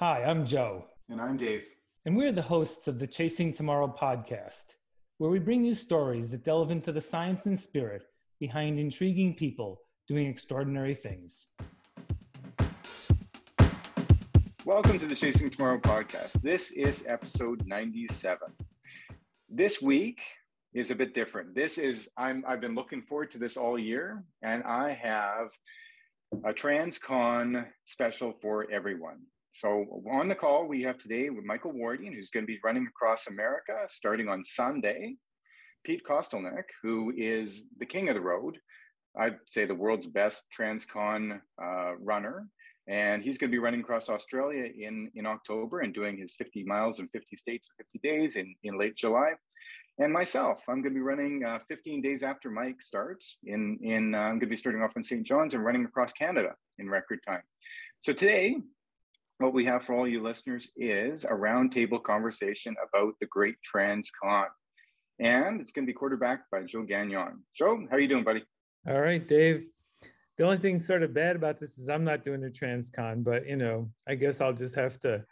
Hi, I'm Joe. And I'm Dave. And we're the hosts of the Chasing Tomorrow podcast, where we bring you stories that delve into the science and spirit behind intriguing people doing extraordinary things. Welcome to the Chasing Tomorrow podcast. This is episode 97. This week is a bit different. This is I'm I've been looking forward to this all year and I have a TransCon special for everyone. So on the call we have today with Michael Wardian, who's going to be running across America starting on Sunday. Pete Kostelnik, who is the king of the road, I'd say the world's best TransCon uh, runner, and he's going to be running across Australia in in October and doing his 50 miles in 50 states in 50 days in in late July. And myself, I'm going to be running uh, 15 days after Mike starts. In in uh, I'm going to be starting off in St. John's and running across Canada in record time. So today what we have for all you listeners is a roundtable conversation about the Great TransCon. And it's going to be quarterbacked by Joe Gagnon. Joe, how are you doing, buddy? All right, Dave. The only thing sort of bad about this is I'm not doing a TransCon, but you know, I guess I'll just have to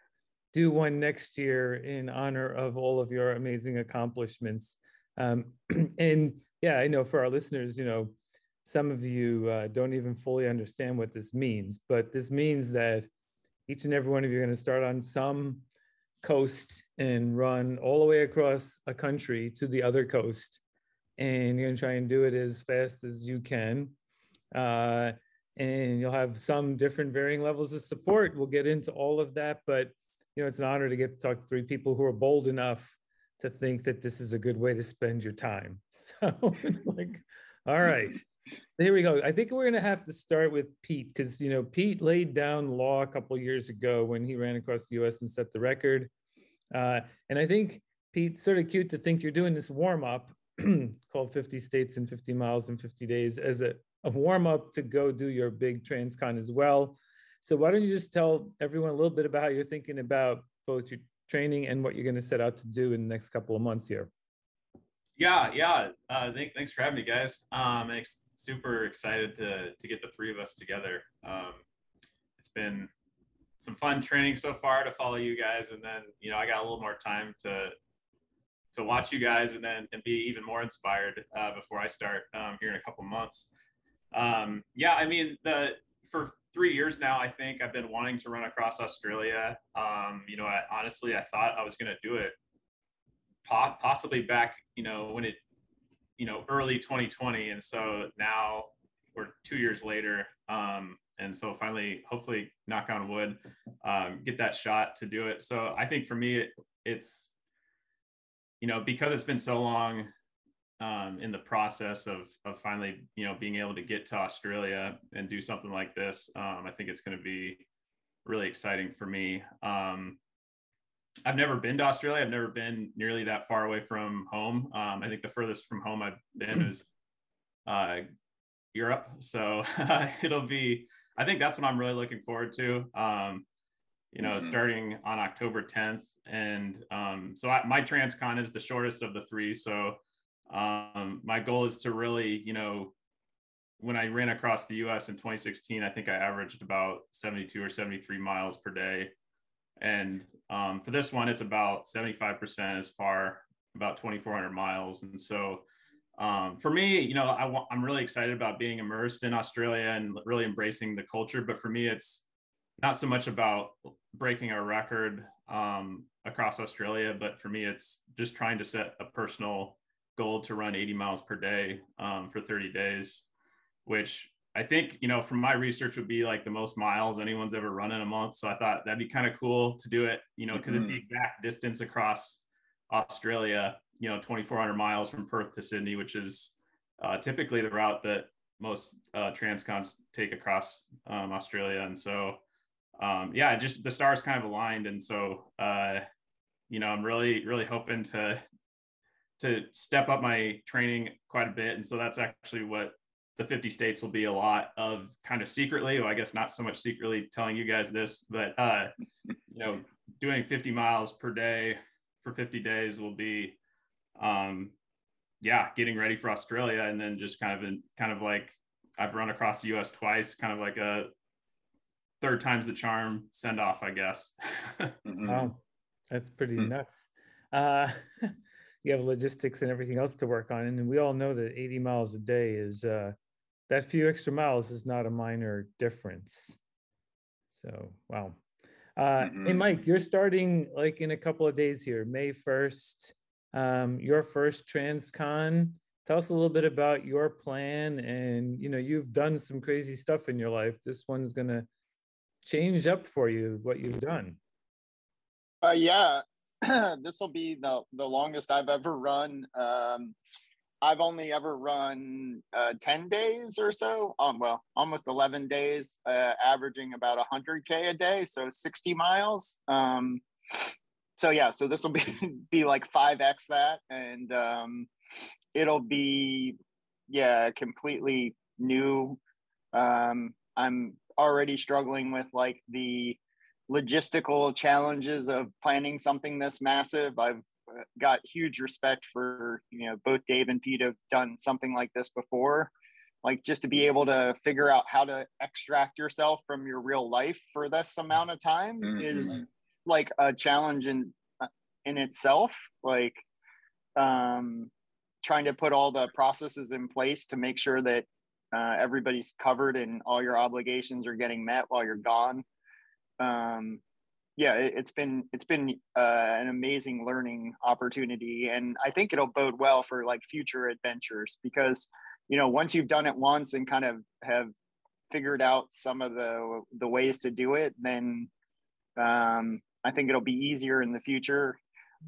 do one next year in honor of all of your amazing accomplishments. Um, and yeah, I know for our listeners, you know, some of you uh, don't even fully understand what this means, but this means that each and every one of you are going to start on some coast and run all the way across a country to the other coast. And you're going to try and do it as fast as you can. Uh, and you'll have some different varying levels of support. We'll get into all of that but you know it's an honor to get to talk to three people who are bold enough to think that this is a good way to spend your time. So it's like all right here we go. I think we're going to have to start with Pete because you know Pete laid down law a couple years ago when he ran across the U.S. and set the record. Uh, and I think Pete, sort of cute to think you're doing this warm up called 50 States in 50 Miles in 50 Days as a, a warm up to go do your big TransCon as well. So why don't you just tell everyone a little bit about how you're thinking about both your training and what you're going to set out to do in the next couple of months here? Yeah, yeah. Uh, th- thanks for having me, guys. Um, ex- super excited to to get the three of us together. Um, it's been some fun training so far to follow you guys, and then you know I got a little more time to to watch you guys, and then and be even more inspired uh, before I start um, here in a couple months. Um, yeah, I mean the for three years now, I think I've been wanting to run across Australia. Um, you know, I, honestly, I thought I was going to do it po- possibly back, you know, when it you know early 2020 and so now we're two years later um, and so finally hopefully knock on wood um, get that shot to do it. So i think for me it, it's you know because it's been so long um, in the process of of finally you know being able to get to australia and do something like this um, i think it's going to be really exciting for me. Um, I've never been to Australia. I've never been nearly that far away from home. Um, I think the furthest from home I've been is uh, Europe. So it'll be, I think that's what I'm really looking forward to. Um, you know, mm-hmm. starting on October 10th. And um, so I, my TransCon is the shortest of the three. So um, my goal is to really, you know, when I ran across the US in 2016, I think I averaged about 72 or 73 miles per day. And um, for this one, it's about 75% as far, about 2,400 miles. And so um, for me, you know, I w- I'm really excited about being immersed in Australia and really embracing the culture. But for me, it's not so much about breaking a record um, across Australia, but for me, it's just trying to set a personal goal to run 80 miles per day um, for 30 days, which I think, you know, from my research would be like the most miles anyone's ever run in a month. So I thought that'd be kind of cool to do it, you know, because mm-hmm. it's the mm-hmm. exact distance across Australia, you know, 2,400 miles from Perth to Sydney, which is uh, typically the route that most uh, transcons take across um, Australia. And so, um, yeah, just the stars kind of aligned. And so, uh, you know, I'm really, really hoping to to step up my training quite a bit. And so that's actually what the 50 states will be a lot of kind of secretly, well, I guess not so much secretly telling you guys this, but uh, you know, doing 50 miles per day for 50 days will be um yeah, getting ready for Australia and then just kind of in kind of like I've run across the US twice, kind of like a third time's the charm send off, I guess. mm-hmm. Wow, that's pretty mm-hmm. nuts. Uh, you have logistics and everything else to work on, and we all know that 80 miles a day is uh, that few extra miles is not a minor difference. So wow. Uh, mm-hmm. Hey Mike, you're starting like in a couple of days here, May 1st. Um, your first TransCon. Tell us a little bit about your plan, and you know you've done some crazy stuff in your life. This one's gonna change up for you what you've done. Uh, yeah, this will be the the longest I've ever run. Um, I've only ever run uh, 10 days or so, um, well, almost 11 days, uh, averaging about 100K a day, so 60 miles. Um, so, yeah, so this will be, be like 5X that. And um, it'll be, yeah, completely new. Um, I'm already struggling with like the logistical challenges of planning something this massive. I've got huge respect for you know both Dave and Pete have done something like this before. Like just to be able to figure out how to extract yourself from your real life for this amount of time mm-hmm. is like a challenge in uh, in itself. Like um, trying to put all the processes in place to make sure that uh, everybody's covered and all your obligations are getting met while you're gone. Um, yeah, it, has been it's been uh, an amazing learning opportunity, and I think it'll bode well for like future adventures because you know once you've done it once and kind of have figured out some of the the ways to do it, then um, I think it'll be easier in the future.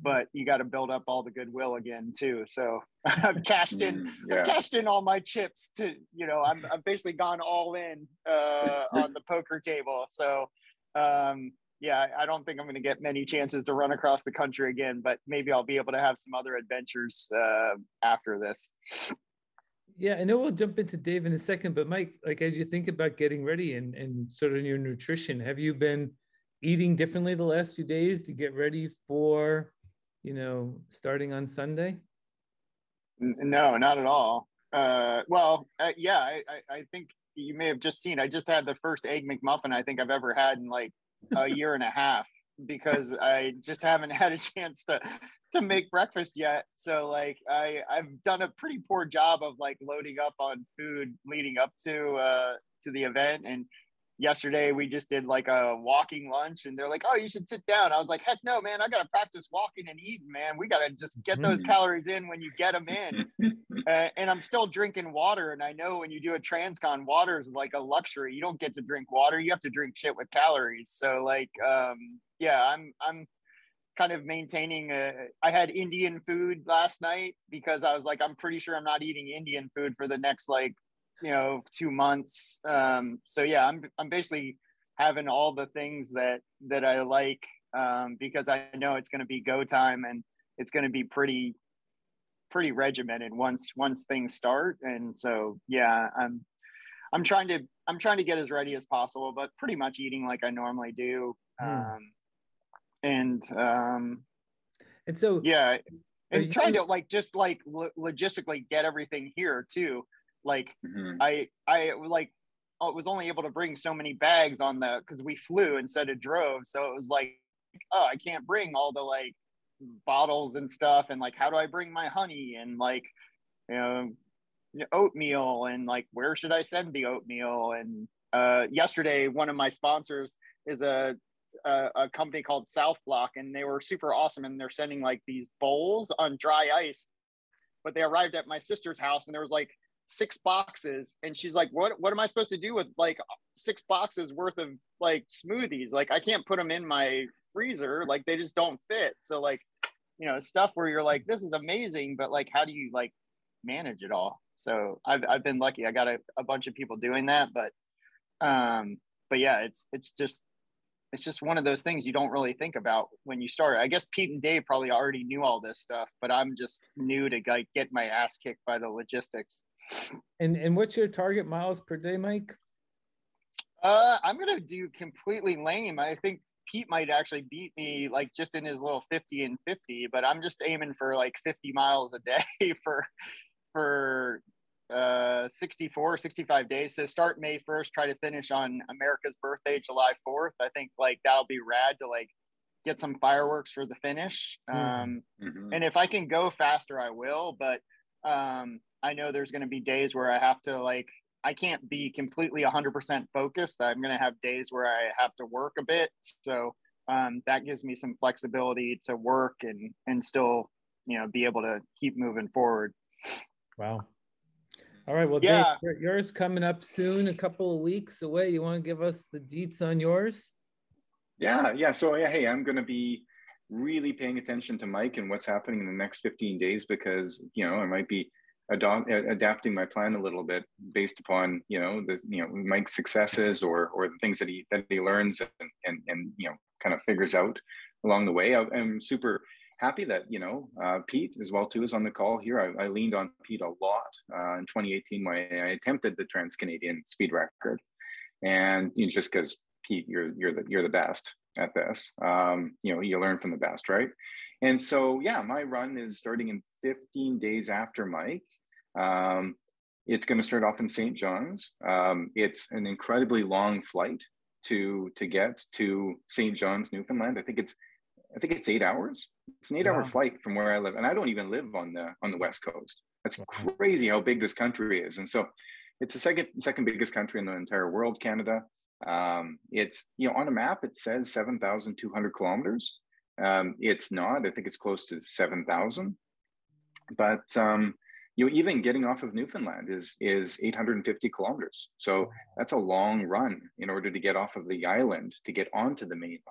But you got to build up all the goodwill again too. So I've cashed in, mm, yeah. I've cashed in all my chips to, you know, I'm I've basically gone all in uh, on the poker table. So um, yeah, I don't think I'm going to get many chances to run across the country again, but maybe I'll be able to have some other adventures uh, after this. Yeah, I know we'll jump into Dave in a second, but Mike, like as you think about getting ready and, and sort of your nutrition, have you been eating differently the last few days to get ready for, you know, starting on Sunday? No, not at all. Uh, well, uh, yeah, I, I think you may have just seen. I just had the first egg McMuffin I think I've ever had in like a year and a half because I just haven't had a chance to to make breakfast yet. So like I I've done a pretty poor job of like loading up on food leading up to uh to the event and yesterday we just did like a walking lunch and they're like oh you should sit down. I was like heck no man i gotta practice walking and eating man. We gotta just get those mm. calories in when you get them in. Uh, and i'm still drinking water and i know when you do a transcon water is like a luxury. You don't get to drink water you have to drink shit with calories. So like um yeah i'm i'm kind of maintaining a, I had indian food last night because i was like i'm pretty sure i'm not eating indian food for the next like you know two months. Um so yeah i'm i'm basically having all the things that that i like um because i know it's going to be go time and it's going to be pretty pretty regimented once once things start. And so yeah i'm i'm trying to i'm trying to get as ready as possible but pretty much eating like i normally do. Hmm. um and um and so yeah and trying to like just like lo- logistically get everything here too like mm-hmm. I I like I was only able to bring so many bags on the because we flew instead of drove. So it was like, oh, I can't bring all the like bottles and stuff. And like, how do I bring my honey and like, you know, oatmeal and like, where should I send the oatmeal? And uh, yesterday, one of my sponsors is a, a, a company called South Block, and they were super awesome. And they're sending like these bowls on dry ice. But they arrived at my sister's house, and there was like six boxes and she's like what what am i supposed to do with like six boxes worth of like smoothies? Like i can't put them in my freezer. Like they just don't fit. So like you know stuff where you're like this is amazing but like how do you like manage it all? So i've, I've been lucky. I got a, a bunch of people doing that but um but yeah it's it's just it's just one of those things you don't really think about when you start. I guess Pete and Dave probably already knew all this stuff, but I'm just new to like get my ass kicked by the logistics. And and what's your target miles per day, Mike? Uh, I'm gonna do completely lame. I think Pete might actually beat me like just in his little 50 and 50, but I'm just aiming for like 50 miles a day for for uh, 64, 65 days. So start May 1st, try to finish on America's birthday, July 4th. I think like that'll be rad to like get some fireworks for the finish. Mm. Um, Mhm. and if I can go faster, I will. But um, I know there's going to be days where I have to like I can't be completely 100% focused. I'm going to have days where I have to work a bit. So um, that gives me some flexibility to work and and still you know be able to keep moving forward. Wow. All right. Well, Yeah. Dave, yours coming up soon, a couple of weeks away. You want to give us the deets on yours? Yeah, yeah. So yeah, hey, I'm going to be really paying attention to Mike and what's happening in the next 15 days because you know I might be adopt, adapting my plan a little bit based upon you know the you know Mike's successes or or the things that he that he learns and and, and you know kind of figures out along the way. I, I'm super happy that you know uh, Pete as well too is on the call here. I, I leaned on Pete a lot uh, in 2018 when I attempted the Trans Canadian speed record, and you know, just because Pete, you're you're the you're the best at this. Um, you know, you learn from the best, right? And so, yeah, my run is starting in 15 days after Mike. Um, it's going to start off in St. John's. Um, it's an incredibly long flight to to get to St. John's, Newfoundland. I think it's I think it's eight hours. It's an eight-hour Wow. flight from where I live, and I don't even live on the on the west coast. That's Wow. crazy how big this country is. And so, it's the second second biggest country in the entire world, Canada. Um, it's you know on a map it says seven thousand two hundred kilometers. Um, it's not. I think it's close to seven thousand. But um, you know, even getting off of Newfoundland is is eight hundred and fifty kilometers. So that's a long run in order to get off of the island to get onto the mainland.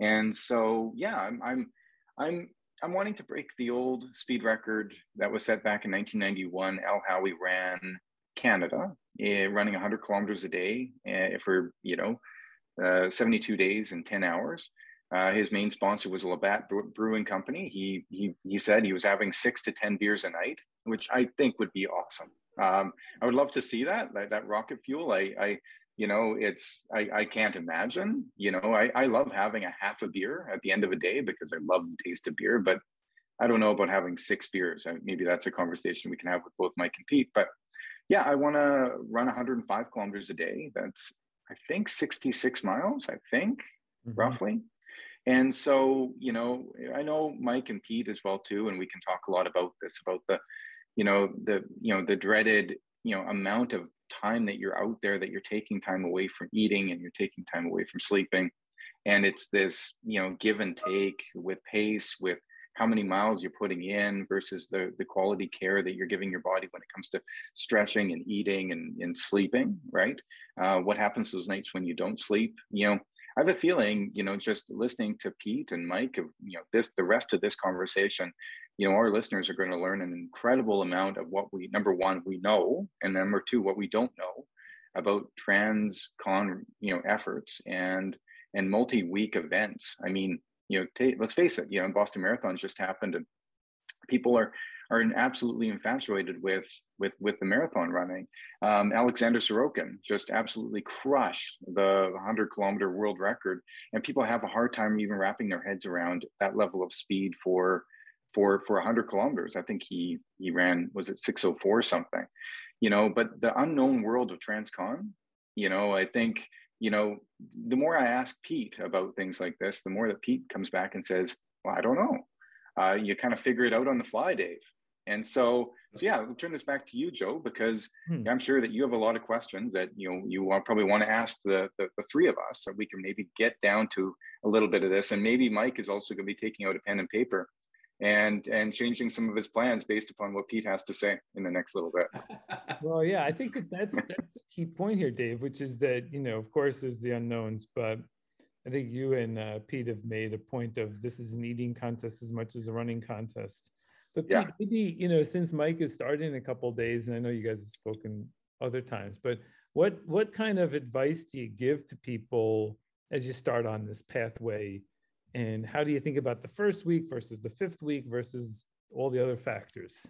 And so yeah, I'm I'm I'm I'm wanting to break the old speed record that was set back in 1991. Al Howie ran Canada, eh, running 100 kilometers a day eh, for you know uh, 72 days and 10 hours. Uh, his main sponsor was Labatt Brewing Company. He he he said he was having six to 10 beers a night, which I think would be awesome. Um, I would love to see that that, that rocket fuel. I I you know it's I, I can't imagine you know I, I love having a half a beer at the end of a day because i love the taste of beer but i don't know about having six beers I, maybe that's a conversation we can have with both mike and pete but yeah i want to run 105 kilometers a day that's i think 66 miles i think Mhm. roughly and so you know i know mike and pete as well too and we can talk a lot about this about the you know the you know the dreaded you know amount of time that you're out there that you're taking time away from eating and you're taking time away from sleeping. And it's this you know give and take with pace with how many miles you're putting in versus the the quality care that you're giving your body when it comes to stretching and eating and, and sleeping right? Uh, what happens those nights when you don't sleep? You know i have a feeling you know just listening to pete and mike of you know this the rest of this conversation you know our listeners are going to learn an incredible amount of what we number one we know and number two what we don't know about trans con you know efforts and and multi-week events. I mean you know ta let's face it you know boston marathon just happened and people are are absolutely infatuated with with with the marathon running. Um, alexander sorokin just absolutely crushed the 100 kilometer world record and people have a hard time even wrapping their heads around that level of speed for for for 100 kilometers. I think he he ran was it 604 something? You know but the unknown world of transcon you know i think you know the more i ask pete about things like this the more that pete comes back and says well i don't know. Uh, you kind of figure it out on the fly dave and so so yeah i'll turn this back to you joe because Hmm. i'm sure that you have a lot of questions that you know you want, probably want to ask the, the the three of us so we can maybe get down to a little bit of this and maybe mike is also going to be taking out a pen and paper and and changing some of his plans based upon what Pete has to say in the next little bit. Well, yeah, I think that that's that's the key point here, Dave, which is that you know, of course, there's the unknowns, but I think you and uh, Pete have made a point of this is an eating contest as much as a running contest. But Yeah. maybe you know, since Mike is starting in a couple days, and I know you guys have spoken other times, but what what kind of advice do you give to people as you start on this pathway? And how do you think about the first week versus the fifth week versus all the other factors?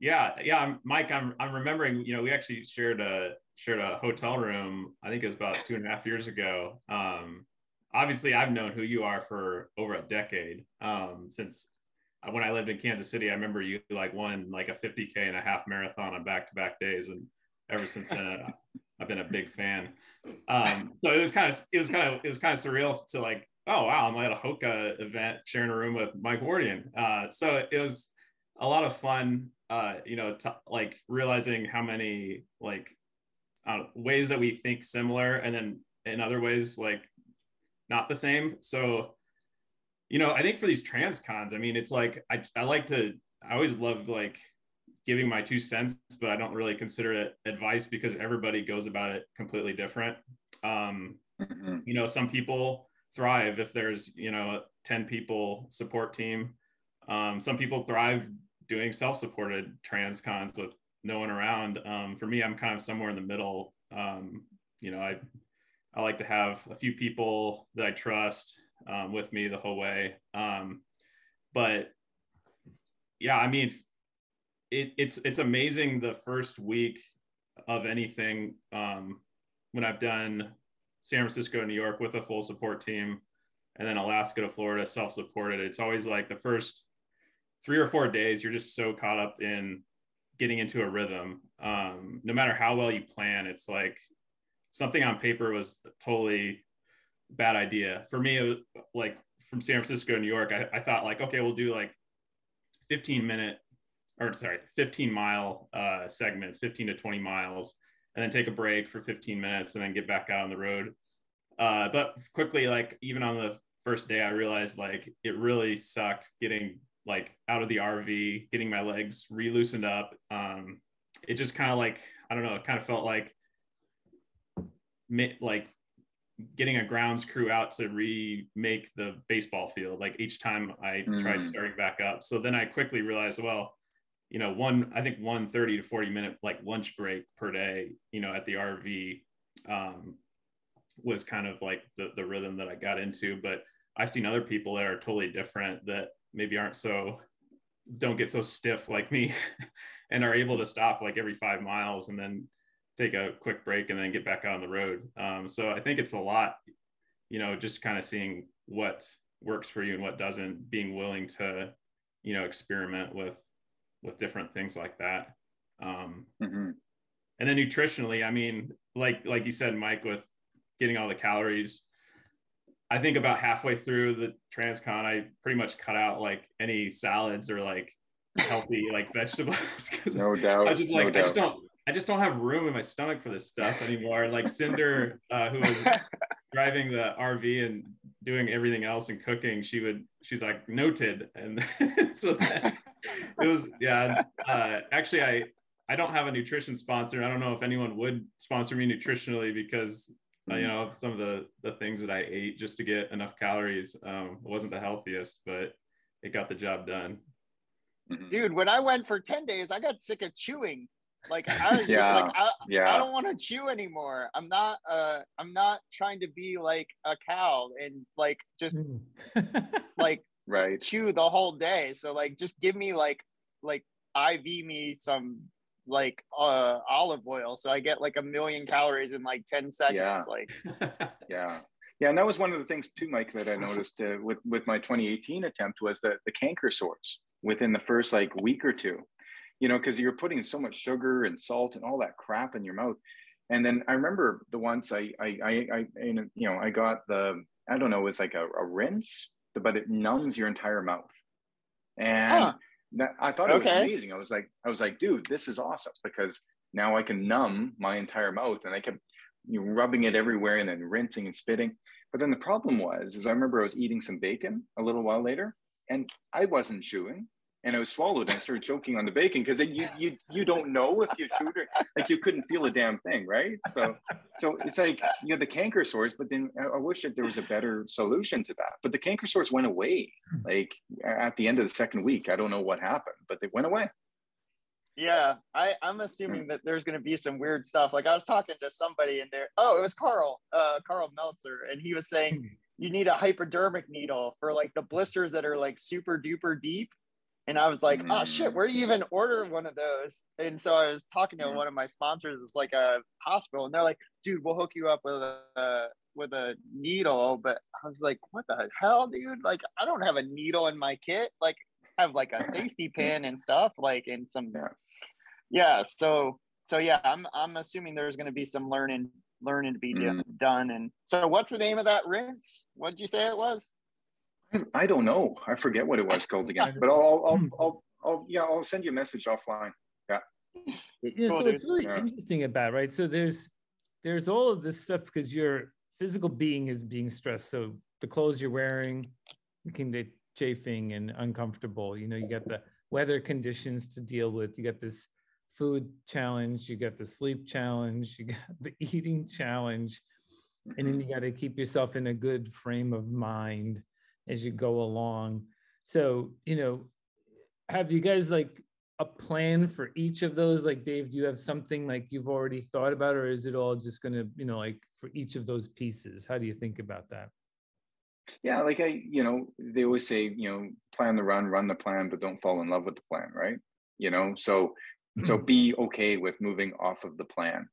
Yeah, yeah, I'm, Mike. I'm I'm remembering. You know, we actually shared a shared a hotel room. I think it was about two and a half years ago. Um, obviously, I've known who you are for over a decade. Um, since when I lived in Kansas City, I remember you like won like a 50k and a half marathon on back-to-back days, and ever since then, I've been a big fan. Um, so it was kind of it was kind of it was kind of surreal to like, oh wow, I'm at a Hoka event sharing a room with Mike Wardian. Uh, so it was a lot of fun. Uh, you know, like realizing how many like know, ways that we think similar, and then in other ways like not the same. So you know, I think for these trans cons, I mean, it's like I, I like to I always love like giving my two cents, but I don't really consider it advice because everybody goes about it completely different. Um, mm-hmm. You know, some people thrive if there's you know a 10 people support team. Um, some people thrive doing self-supported trans cons with no one around. Um, for me, I'm kind of somewhere in the middle. Um, you know, I I like to have a few people that I trust um, with me the whole way. Um, but yeah, I mean, it, it's it's amazing the first week of anything um, when I've done San Francisco, to New York with a full support team, and then Alaska to Florida self-supported. It's always like the first three or four days you're just so caught up in getting into a rhythm. Um, no matter how well you plan, it's like something on paper was totally bad idea for me. It was like from San Francisco to New York, I, I thought like, okay, we'll do like 15 minute or sorry, 15 mile uh, segments, 15 to 20 miles, and then take a break for 15 minutes and then get back out on the road. Uh, but quickly, like even on the first day, I realized like it really sucked getting like out of the RV, getting my legs re-loosened up. Um, it just kind of like I don't know, it kind of felt like like getting a grounds crew out to remake the baseball field like each time i mm. tried starting back up so then i quickly realized well you know one i think one 30 to 40 minute like lunch break per day you know at the rv um, was kind of like the, the rhythm that i got into but i've seen other people that are totally different that maybe aren't so don't get so stiff like me and are able to stop like every five miles and then take a quick break and then get back out on the road. Um, so I think it's a lot, you know, just kind of seeing what works for you and what doesn't, being willing to, you know, experiment with with different things like that. Um, mm-hmm. And then nutritionally, I mean, like like you said, Mike, with getting all the calories. I think about halfway through the transcon, I pretty much cut out like any salads or like healthy like vegetables no doubt. I just like no I just don't I just don't have room in my stomach for this stuff anymore. Like Cinder, uh, who was driving the RV and doing everything else and cooking, she would, she's like noted. And so that, it was, yeah. Uh, actually, I, I don't have a nutrition sponsor. I don't know if anyone would sponsor me nutritionally because, uh, you mm-hmm. know, some of the, the things that I ate just to get enough calories um, wasn't the healthiest, but it got the job done. Mm-hmm. Dude, when I went for 10 days, I got sick of chewing. Like I was yeah. just like I, yeah. I don't want to chew anymore. I'm not uh I'm not trying to be like a cow and like just hmm. like right chew the whole day. So like just give me like like IV me some like uh olive oil so I get like a million calories in like 10 seconds. Yeah. Like yeah. Yeah, and that was one of the things too, Mike, that I noticed uh, with with my 2018 attempt was that the canker sores within the first like week or two you know, because you're putting so much sugar and salt and all that crap in your mouth. And then I remember the once I, I, I, I you know, I got the, I don't know, it's like a, a rinse, but it numbs your entire mouth. And huh. that, I thought it okay. was amazing. I was like, I was like, dude, this is awesome because now I can numb my entire mouth and I kept you know, rubbing it everywhere and then rinsing and spitting. But then the problem was, is I remember I was eating some bacon a little while later and I wasn't chewing and I was swallowed and I started choking on the bacon because you you you don't know if you shoot or like you couldn't feel a damn thing, right? So so it's like you know the canker sores, but then I, wish that there was a better solution to that. But the canker sores went away like at the end of the second week. I don't know what happened, but they went away. Yeah, I, I'm assuming that there's going to be some weird stuff. Like I was talking to somebody in there. Oh, it was Karl, uh, Karl Meltzer, and he was saying hmm. you need a hypodermic needle for like the blisters that are like super duper deep and I was like, mm. oh shit, where do you even order one of those? And so I was talking to one of my sponsors, it's like a hospital, and they're like, dude, we'll hook you up with a with a needle. But I was like, what the hell, dude? Like, I don't have a needle in my kit. Like, I have like a safety pin and stuff, like and some yeah. yeah so so yeah, I'm I'm assuming there's going to be some learning learning to be mm. done. And so, what's the name of that rinse? What did you say it was? I don't know. I forget what it was called again. but I'll I'll, hmm. I'll I'll yeah I'll send you a message offline. Yeah. Yeah. So it's really yeah. interesting about right. So there's there's all of this stuff because your physical being is being stressed. So the clothes you're wearing can be chafing and uncomfortable. You know, you got the weather conditions to deal with. You got this food challenge, you got the sleep challenge, you got the eating challenge, and then you mm-hmm. got to keep yourself in a good frame of mind as you go along. So, you know, have you guys like a plan for each of those? Like, Dave, do you have something like you've already thought about, or is it all just going to, you know, like for each of those pieces? How do you think about that? Yeah, like I, you know, they always say, you know, plan the run, run the plan, but don't fall in love with the plan, right? You know, so so be okay with moving off of the plan.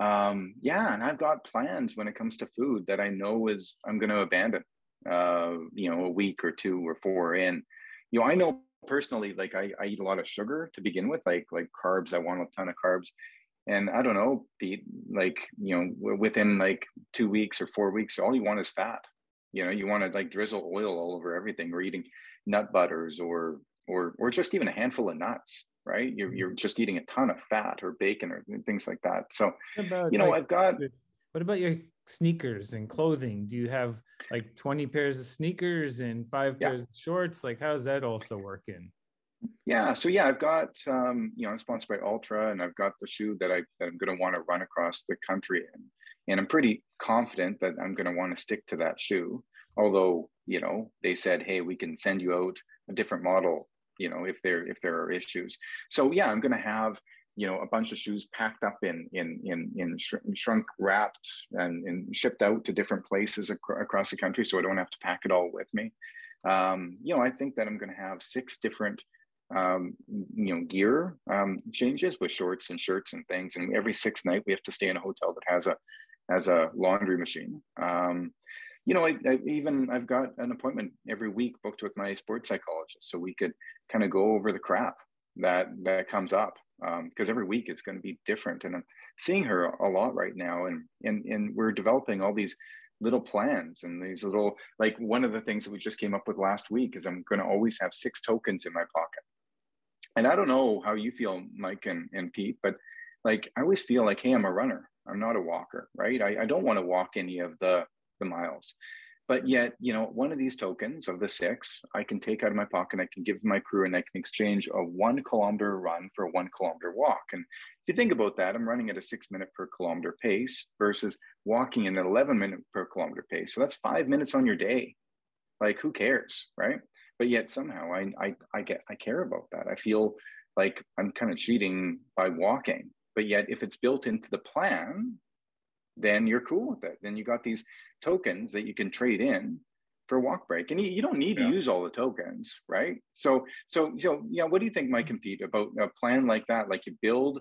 Um, yeah, and I've got plans when it comes to food that I know is I'm going to abandon. Uh, you know, a week or two or four in. You know, I know personally, like I, I eat a lot of sugar to begin with, like like carbs. I want a ton of carbs, and I don't know, Pete. Like you know, within like two weeks or four weeks, all you want is fat. You know, you want to like drizzle oil all over everything, or eating nut butters, or or or just even a handful of nuts right? You're, you're just eating a ton of fat or bacon or things like that. So, you know, like, I've got. What about your sneakers and clothing? Do you have like 20 pairs of sneakers and five yeah. pairs of shorts? Like, how's that also working? Yeah, so yeah, I've got um, you know, I'm sponsored by Altra, and I've got the shoe that I that I'm going to want to run across the country in, and I'm pretty confident that I'm going to want to stick to that shoe. Although you know, they said, hey, we can send you out a different model you know if there if there are issues so yeah i'm going to have you know a bunch of shoes packed up in in in in shrunk wrapped and, and shipped out to different places ac- across the country so i don't have to pack it all with me. Um, you know i think that i'm going to have six different um, you know gear um, changes with shorts and shirts and things. And every sixth night we have to stay in a hotel that has a has a laundry machine. Um, you know, I, I, even I've got an appointment every week booked with my sports psychologist, so we could kind of go over the crap that that comes up because um, every week it's going to be different. And I'm seeing her a lot right now, and and and we're developing all these little plans and these little like one of the things that we just came up with last week is I'm going to always have six tokens in my pocket. And I don't know how you feel, Mike and, and Pete, but like I always feel like, hey, I'm a runner. I'm not a walker, right? I, I don't want to walk any of the the miles. But yet, you know, one of these tokens of the six, I can take out of my pocket, I can give my crew, and I can exchange a one kilometer run for a one kilometer walk. And if you think about that, I'm running at a six minute per kilometer pace versus walking in an 11 minute per kilometer pace. So that's five minutes on your day. Like, who cares, right? But yet somehow I, I, I get, I care about that. I feel like I'm kind of cheating by walking. But yet, if it's built into the plan, then you're cool with it. Then you got these tokens that you can trade in for walk break and you, you don't need yeah. to use all the tokens right so so so yeah what do you think might compete about a plan like that like you build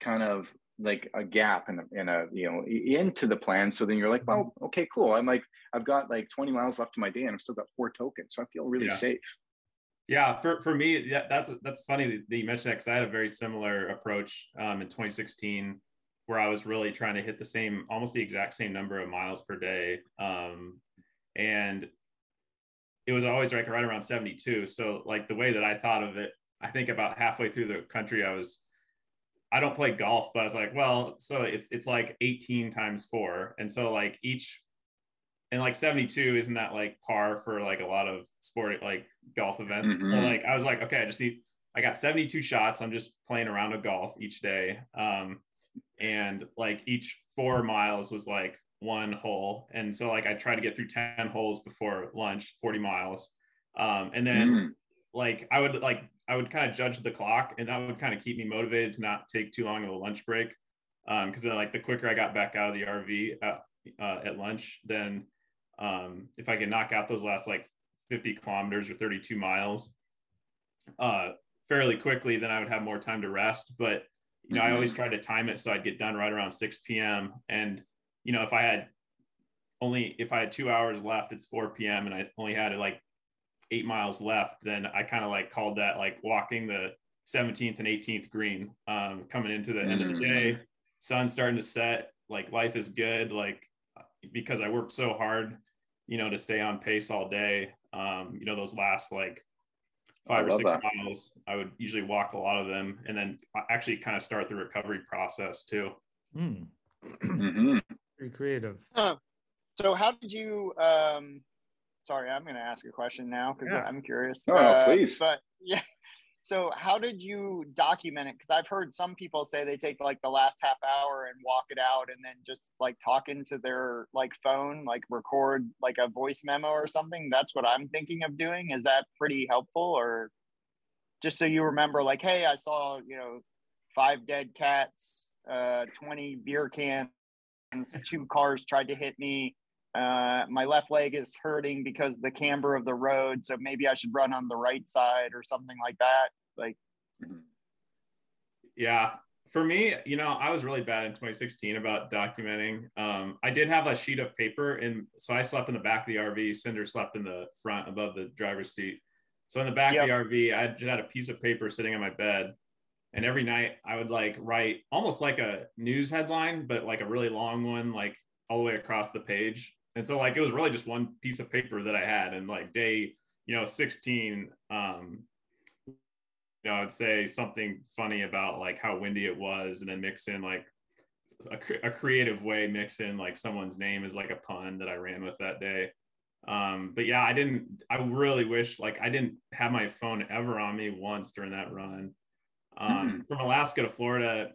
kind of like a gap in a, in a you know into the plan so then you're like well mm-hmm. okay cool i'm like i've got like 20 miles left to my day and i've still got four tokens so i feel really yeah. safe yeah for, for me yeah, that's that's funny that you mentioned that because i had a very similar approach um, in 2016 where I was really trying to hit the same, almost the exact same number of miles per day. Um, and it was always like right around 72. So like the way that I thought of it, I think about halfway through the country, I was, I don't play golf, but I was like, well, so it's, it's like 18 times four. And so like each, and like 72 isn't that like par for like a lot of sport, like golf events. Mm-hmm. So like, I was like, okay, I just need, I got 72 shots. I'm just playing around with golf each day. Um, and like each four miles was like one hole. And so like i tried to get through 10 holes before lunch 40 miles. Um, and then mm. like i would like i would kind of judge the clock and that would kind of keep me motivated to not take too long of a lunch break. Because um, then like the quicker i got back out of the rv at, uh, at lunch then um, if i could knock out those last like 50 kilometers or 32 miles uh, fairly quickly then i would have more time to rest. But you know, mm-hmm. I always mm-hmm. tried to time it so I'd get done right around 6 p.m. And, you know, if I had only, if I had two hours left, it's 4 p.m. and I only had like eight miles left, then I kind of like called that like walking the 17th and 18th green um, coming into the mm. end of the day. Mm. Sun's starting to set. Like life is good. Like because I worked so hard, you know, to stay on pace all day. Um, you know, those last like five or six that. miles, I would usually walk a lot of them, and then actually kind of start the recovery process too. Mm. Mm-hmm. Very creative. Uh, so, how did you? Um, sorry, I'm going to ask a question now because yeah. I'm curious. Oh, uh, please. But yeah, so how did you document it? Because i've heard some people say they take like the last half hour and walk it out and then just like talk into their like phone like record like a voice memo or something. That's what i'm thinking of doing. Is that pretty helpful? Or just so you remember like hey i saw you know five dead cats uh 20 beer cans two cars tried to hit me uh, my left leg is hurting because the camber of the road. So maybe I should run on the right side or something like that. Like, mm-hmm. yeah, for me, you know, I was really bad in 2016 about documenting. Um, I did have a sheet of paper, and so I slept in the back of the RV. Cinder slept in the front above the driver's seat. So in the back yep. of the RV, I just had a piece of paper sitting on my bed. And every night I would like write almost like a news headline, but like a really long one, like all the way across the page. And so like it was really just one piece of paper that I had. And like day, you know, 16, um, you know, I'd say something funny about like how windy it was, and then mix in like a, a creative way, mix in like someone's name is like a pun that I ran with that day. Um, but yeah, I didn't. I really wish like I didn't have my phone ever on me once during that run. Um, mm-hmm. From Alaska to Florida,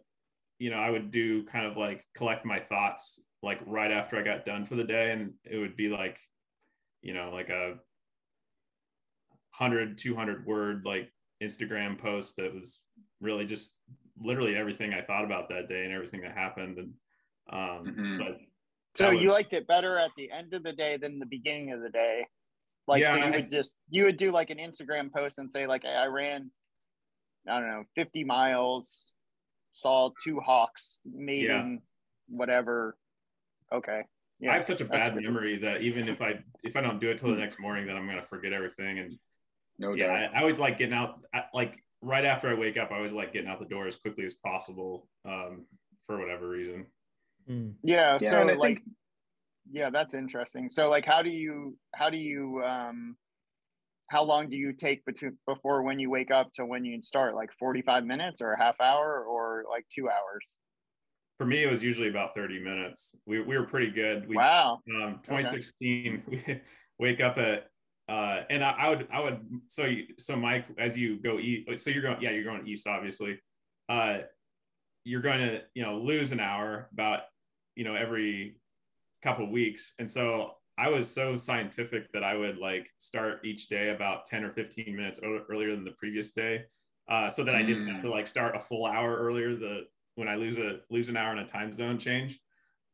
you know, I would do kind of like collect my thoughts like right after I got done for the day. And it would be like, you know, like a 100, 200 word like Instagram post that was really just literally everything I thought about that day and everything that happened. And, um, mm-hmm. but so was, you liked it better at the end of the day than the beginning of the day. Like, yeah, so you would just, you would do like an Instagram post and say like, I ran, I don't know, 50 miles, saw two hawks mating, yeah. whatever, Okay. Yeah, I have such a bad memory that even if I if I don't do it till the next morning, then I'm gonna forget everything. And no yeah, I, I, always like getting out like right after I wake up. I always like getting out the door as quickly as possible um, for whatever reason. Mm. Yeah, yeah. So like, think... yeah, that's interesting. So like, how do you how do you um, how long do you take between before when you wake up to when you start? Like 45 minutes or a half hour or like two hours? For me, it was usually about 30 minutes. We, we were pretty good. We, wow. Um, 2016, okay. we wake up at, uh, and I, I, would, I would, so, you, so Mike, as you go east, so you're going, yeah, you're going east, obviously. Uh, you're going to, you know, lose an hour about, you know, every couple weeks. And so I was so scientific that I would like start each day about 10 or 15 minutes earlier than the previous day. Uh, so that I didn't have to mm. like start a full hour earlier the when I lose a lose an hour in a time zone change.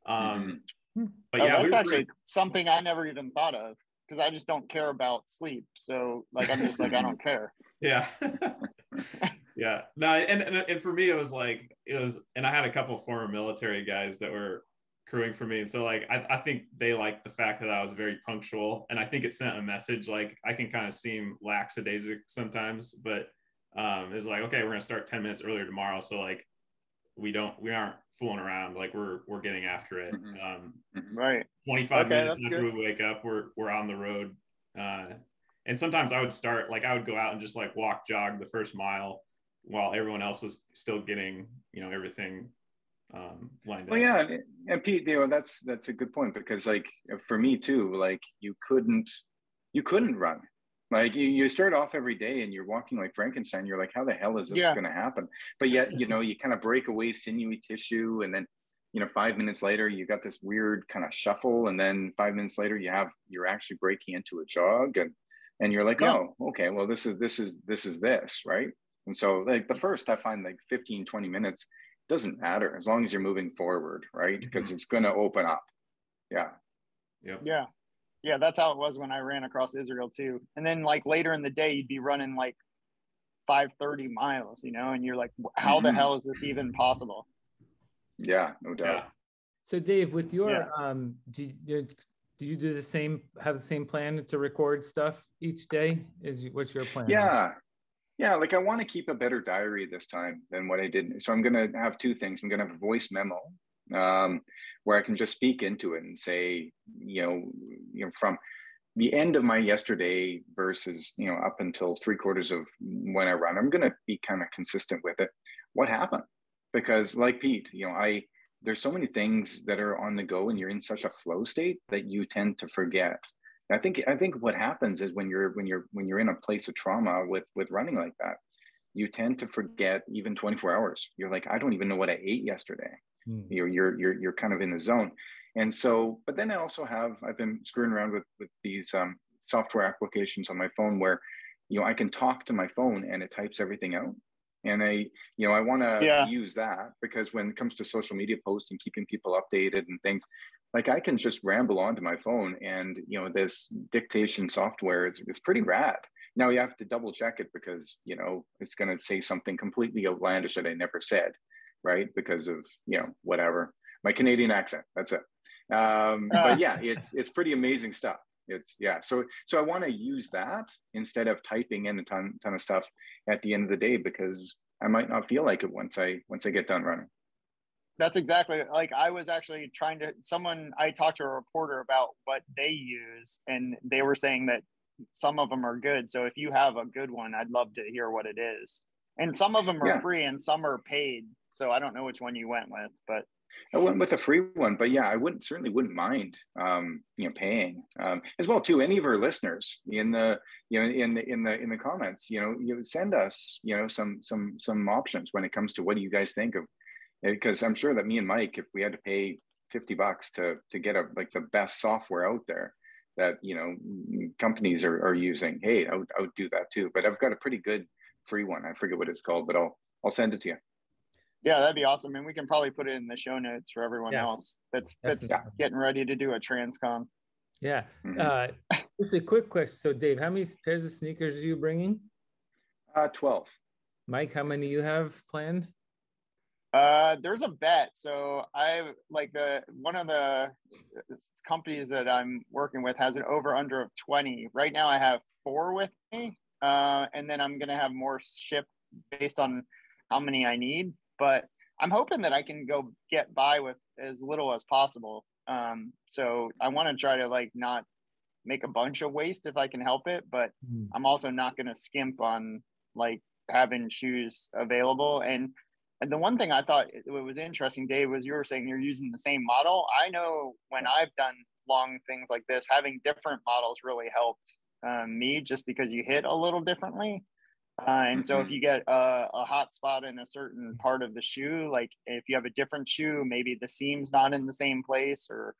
Um, mm-hmm. But oh, yeah, that's we actually pretty... something I never even thought of because I just don't care about sleep. So like I'm just like I don't care. Yeah. yeah. No, and, and and for me it was like it was, and I had a couple former military guys that were crewing for me, and so like I, I think they liked the fact that I was very punctual, and I think it sent a message. Like I can kind of seem lackadaisic sometimes, but um, it was like okay, we're gonna start ten minutes earlier tomorrow, so like we don't we aren't fooling around like we're we're getting after it mm-hmm. um mm-hmm. right 25 okay, minutes after good. we wake up we're we're on the road uh and sometimes i would start like i would go out and just like walk jog the first mile while everyone else was still getting you know everything um lined well, up. yeah and pete you know that's that's a good point because like for me too like you couldn't you couldn't run like you, you start off every day and you're walking like Frankenstein. You're like, how the hell is this yeah. going to happen? But yet, you know, you kind of break away sinewy tissue, and then, you know, five minutes later, you got this weird kind of shuffle, and then five minutes later, you have you're actually breaking into a jog, and and you're like, yeah. oh, okay, well, this is this is this is this, right? And so, like the first, I find like 15, 20 minutes doesn't matter as long as you're moving forward, right? Because mm-hmm. it's going to open up. Yeah. Yep. Yeah yeah, that's how it was when I ran across Israel too. And then like later in the day, you'd be running like 530 miles, you know, and you're like, how mm-hmm. the hell is this even possible? Yeah, no doubt. So Dave, with your, yeah. um, do you, do you do the same have the same plan to record stuff each day is what's your plan yeah yeah like i want to keep a better diary this time than what i did so i'm going to have two things i'm going to have a voice memo um, where i can just speak into it and say you know you know from the end of my yesterday versus you know up until three quarters of when i run i'm going to be kind of consistent with it. What happened? Because like pete you know i there's so many things that are on the go and you're in such a flow state that you tend to forget. I think i think what happens is when you're when you're when you're in a place of trauma with with running like that you tend to forget even 24 hours. You're like i don't even know what i ate yesterday mm. you're you're you're you're kind of in the zone and so but then i also have i've been screwing around with with these um, software applications on my phone where you know i can talk to my phone and it types everything out and i you know i want to yeah. use that because when it comes to social media posts and keeping people updated and things like i can just ramble onto my phone and you know this dictation software is, is pretty rad now you have to double check it because you know it's going to say something completely outlandish that i never said right? Because of you know whatever. My canadian accent that's it. Um, but yeah it's it's pretty amazing stuff. It's yeah so so i want to use that instead of typing in a ton, ton of stuff at the end of the day because i might not feel like it once i once i get done running. That's exactly like i was actually trying to someone i talked to a reporter about what they use and they were saying that some of them are good. So if you have a good one i'd love to hear what it is and some of them are yeah. free and some are paid so i don't know which one you went with but I went with a free one, but yeah, I wouldn't certainly wouldn't mind um, you know paying um, as well too. Any of our listeners in the you know in the in the in the comments, you know, you send us you know some some some options when it comes to what do you guys think of because I'm sure that me and Mike, if we had to pay fifty bucks to to get a like the best software out there that you know companies are, are using, hey, I would, I would do that too. But I've got a pretty good free one. I forget what it's called, but I'll I'll send it to you. Yeah, that'd be awesome. And we can probably put it in the show notes for everyone yeah. else that's that's yeah. getting ready to do a transcon. Yeah. Mm-hmm. Uh, just a quick question. So, Dave, how many pairs of sneakers are you bringing? Uh, 12. Mike, how many you have planned? Uh, there's a bet. So I like the one of the companies that I'm working with has an over under of 20. Right now, I have four with me, uh, and then I'm gonna have more shipped based on how many I need but I'm hoping that I can go get by with as little as possible. Um, so I want to try to like not make a bunch of waste if I can help it, but mm. I'm also not going to skimp on like having shoes available. And and the one thing I thought it was interesting, Dave, was you were saying you're using the same model. I know when I've done long things like this, having different models really helped um, me just because you hit a little differently. Uh, and so if mm-hmm. you get a, a, hot spot in a certain part of the shoe, like if you have a different shoe, maybe the seam's not in the same place or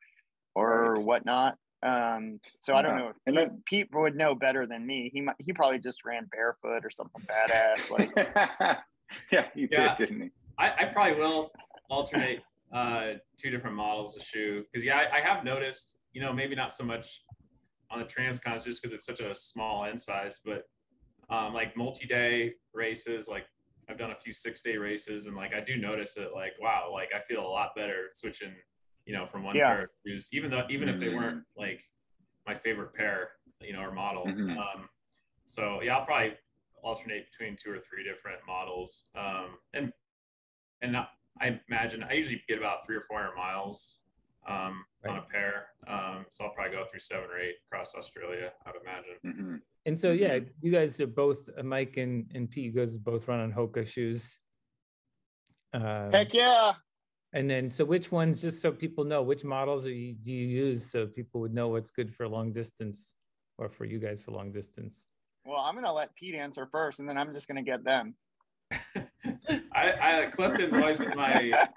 or right. whatnot. Um, so yeah. I don't know. Pete, then, Pete, would know better than me. He might, he probably just ran barefoot or something badass. Like yeah, he yeah. did, didn't he? I, I probably will alternate uh, two different models of shoe because yeah, I, I have noticed. You know, maybe not so much on the transcons just because it's such a small end size, but um, like multi-day races like i've done a few six day races and like i do notice it like wow like i feel a lot better switching you know from one yeah. pair of shoes even though even mm-hmm. if they weren't mm-hmm. like my favorite pair you know or model mm-hmm. um, so yeah i'll probably alternate between two or three different models um, and and i imagine i usually get about three or four hundred miles um, right. on a pair um, so i'll probably go through seven or eight across australia i would imagine mm-hmm. And so, yeah, mm-hmm. you guys are both uh, Mike and and Pete. You guys both run on Hoka shoes. Uh, Heck yeah! And then, so which ones? Just so people know, which models you, do you use, so people would know what's good for long distance, or for you guys for long distance. Well, I'm gonna let Pete answer first, and then I'm just gonna get them. I, I Clifton's always been my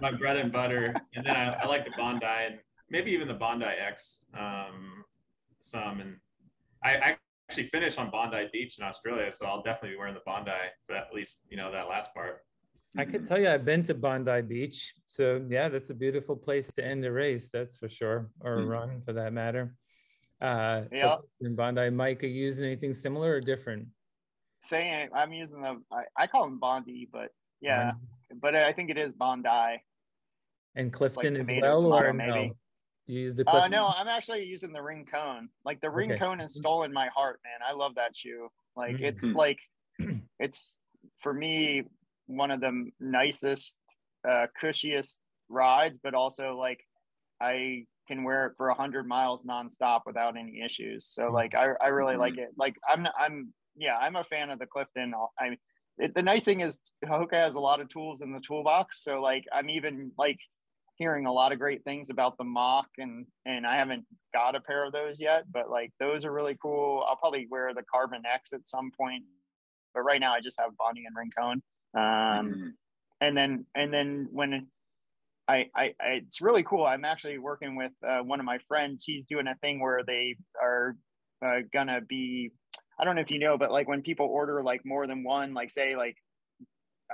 my bread and butter, and then I, I like the Bondi and maybe even the Bondi X um, some, and I, actually finish on Bondi Beach in Australia, so I'll definitely be wearing the Bondi for at least you know that last part. I can tell you, I've been to Bondi Beach, so yeah, that's a beautiful place to end a race. That's for sure, or a mm-hmm. run for that matter. Uh, yeah. So in Bondi, Mike, are you using anything similar or different? Saying I'm using the, I, I call them Bondi, but yeah, Bondi. but I think it is Bondi. And Clifton like as well, or maybe. no? Do you use the Uh, no, I'm actually using the Rincon. Like the Okay. cone has stolen my heart, man. I love that shoe. Like Mhm. it's like it's for me one of the nicest, uh, cushiest rides, but also like I can wear it for a hundred miles nonstop without any issues. So Mhm. like I, I really like Mhm. it. Like I'm I'm yeah I'm a fan of the Clifton. I it, the nice thing is Hoka has a lot of tools in the toolbox. So like I'm even like hearing a lot of great things about the Mach and and I haven't got a pair of those yet, but like those are really cool. I'll probably wear the Carbon X at some point, but right now I just have Bondi and Rincon. Um, Mhm. and then and then when I, I, I it's really cool. I'm actually working with uh, one of my friends. He's doing a thing where they are uh, gonna be. I don't know if you know, but like when people order like more than one, like say like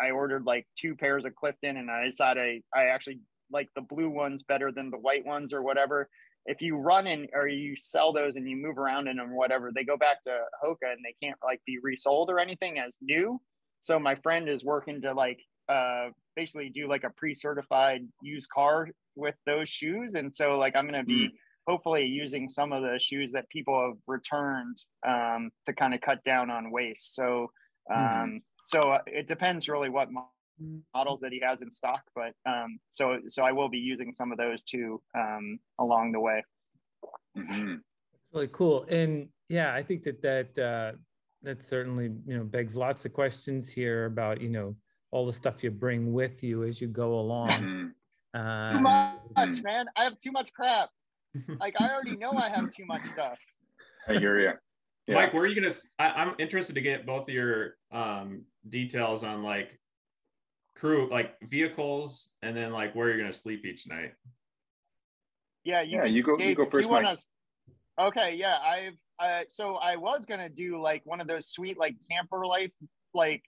I ordered like two pairs of Clifton, and I decided I, I actually like the blue ones better than the white ones or whatever. If you run in or you sell those and you move around in them or whatever, they go back to Hoka and they can't like be resold or anything as new. So my friend is working to like uh basically do like a pre-certified used car with those shoes and so like i'm to be hopefully using some of the shoes that people have returned um, to kind of cut down on waste. So um, Mhm. so uh, it depends really what models that he has in stock but um, so so i will be using some of those too um, along the way. Mhm. really cool. And yeah i think that that uh that certainly you know begs lots of questions here about you know all the stuff you bring with you as you go along. Mhm. too uh, much man. I have too much crap like i already know i have too much stuff I hear you. Yeah. Mike, where are you gonna? I, am interested to get both of your um, details on like crew, like vehicles, and then like where you're gonna sleep each night. Yeah, you, Yeah, can- you go- you Dave, go if first, wanna Okay, yeah, I've uh, so I was gonna do like one of those sweet like camper life, like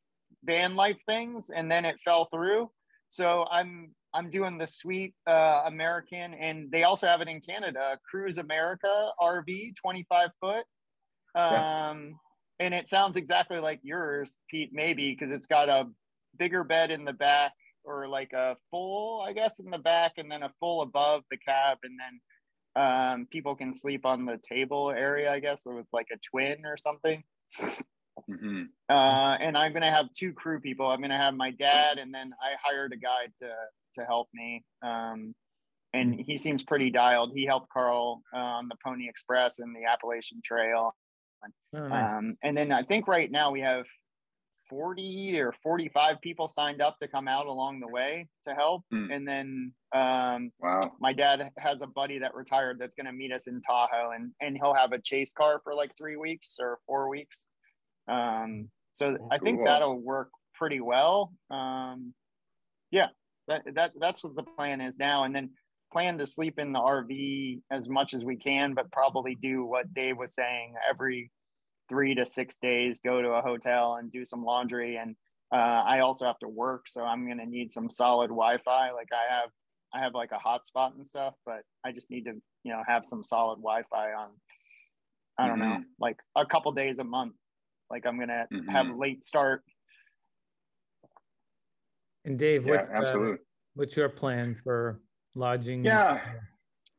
van life things, and then it fell through. So I'm I'm doing the sweet uh, American, and they also have it in Canada, Cruise America RV, 25 foot. Yeah. Um, and it sounds exactly like yours, Pete, maybe because it's got a bigger bed in the back or like a full, I guess, in the back, and then a full above the cab, and then um, people can sleep on the table area, I guess, with like a twin or something. Mhm. Uh, and I'm gonna have two crew people. I'm gonna have my dad, and then I hired a guy to to help me. Um, and he seems pretty dialed. He helped Karl uh, on the Pony Express and the Appalachian Trail. oh, nice. Um, and then I think right now we have 40 or 45 people signed up to come out along the way to help. Hmm. And then um, Wow. my dad has a buddy that retired that's going to meet us in Tahoe and, and he'll have a chase car for like three weeks or four weeks. Um, so I think that'll work pretty well. Um, yeah, that, that, that's what the plan is now. And then plan to sleep in the RV as much as we can, but probably do what Dave was saying every three to six days, go to a hotel and do some laundry. And uh, I also have to work, so I'm gonna need some solid Wi-Fi. Like I have, I have like a hotspot and stuff, but I just need to, you know, have some solid Wi-Fi on. I don't know, like a couple days a month. Like I'm gonna have late start. And dave Yeah, what's uh, what's your plan for lodging Yeah.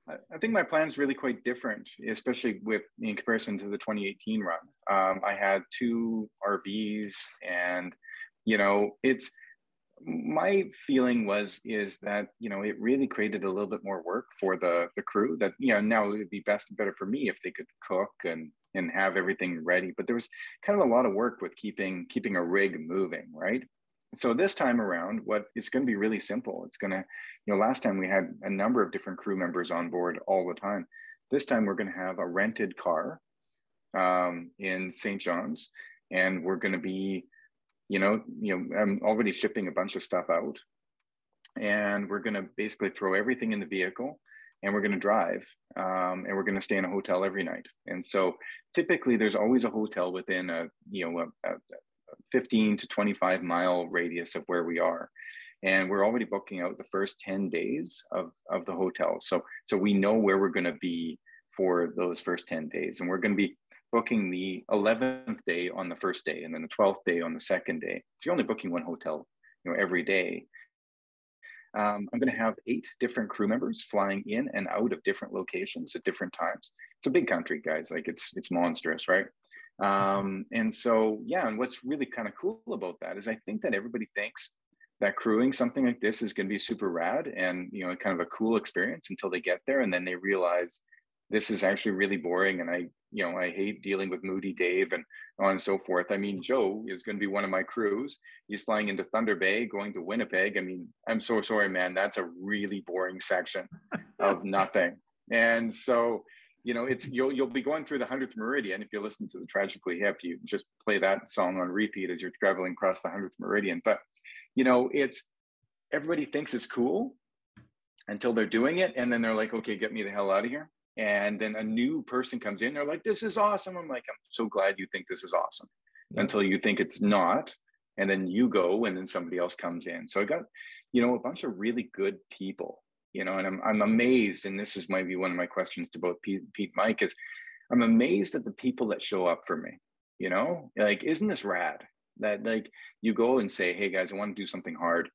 I I think my plan is really quite different, especially with in comparison to the 2018 run. Um, I had two RVs, and you know, it's my feeling was is that you know it really created a little bit more work for the the crew. That you know now it would be best better for me if they could cook and and have everything ready. But there was kind of a lot of work with keeping keeping a rig moving, right? So this time around, what it's going to be really simple. It's going to you know, last time we had a number of different crew members on board all the time. This time we're going to have a rented car um, in St. John's, and we're going to be, you know, you know, I'm already shipping a bunch of stuff out, and we're going to basically throw everything in the vehicle, and we're going to drive, um, and we're going to stay in a hotel every night. And so typically there's always a hotel within a, you know, a, a 15 to 25 mile radius of where we are and we're already booking out the first 10 days of, of the hotel so so we know where we're going to be for those first 10 days and we're going to be booking the 11th day on the first day and then the 12th day on the second day so you're only booking one hotel you know every day um, I'm going to have eight different crew members flying in and out of different locations at different times. It's a big country, guys. Like it's it's monstrous, right? Um, and so, yeah. And what's really kind of cool about that is I think that everybody thinks that crewing something like this is going to be super rad and you know kind of a cool experience until they get there, and then they realize this is actually really boring and i you know i hate dealing with moody dave and on and so forth. I mean joe is going to be one of my crews. He's flying into thunder bay going to winnipeg. I mean i'm so sorry man. That's a really boring section of nothing. And so you know it's you'll you'll be going through the 100th meridian if you listen to the tragically hip. You just play that song on repeat as you're traveling across the 100th meridian. But you know it's everybody thinks it's cool until they're doing it and then they're like okay get me the hell out of here. And then a new person comes in they're like this is awesome. I'm like i'm so glad you think this is awesome yeah. until you think it's not and then you go and then somebody else comes in. So i got you know a bunch of really good people you know and i'm, I'm amazed and this is might be one of my questions to both pete, pete mike is i'm amazed at the people that show up for me you know like isn't this rad that like you go and say hey guys i want to do something hard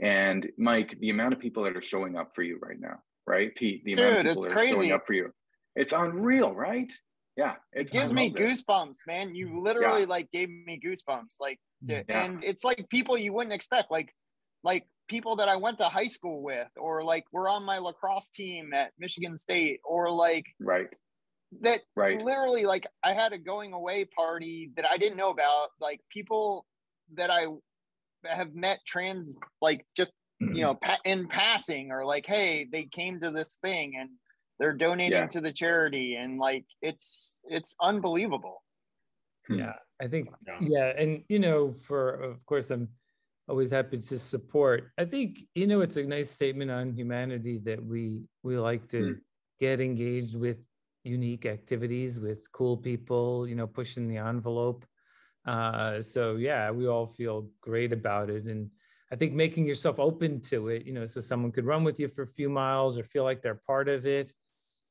and mike the amount of people that are showing up for you right now right, Pete? The amount of people that crazy. are showing up for you. It's unreal, right? Yeah, it gives me this. goosebumps, man. You mm, literally yeah. like gave me goosebumps, like, to, mm, yeah. and it's like people you wouldn't expect, like, like people that I went to high school with, or like we're on my lacrosse team at Michigan State, or like, right, that right, literally, like I had a going away party that I didn't know about, like people that I have met trans, like just you know mm-hmm. in passing or like hey they came to this thing and they're donating yeah. to the charity and like it's it's unbelievable. Yeah i think yeah and you know for of course i'm always happy to support i think you know it's a nice statement on humanity that we we like to mm. get engaged with unique activities with cool people you know pushing the envelope uh so yeah we all feel great about it and I think making yourself open to it, you know, so someone could run with you for a few miles or feel like they're part of it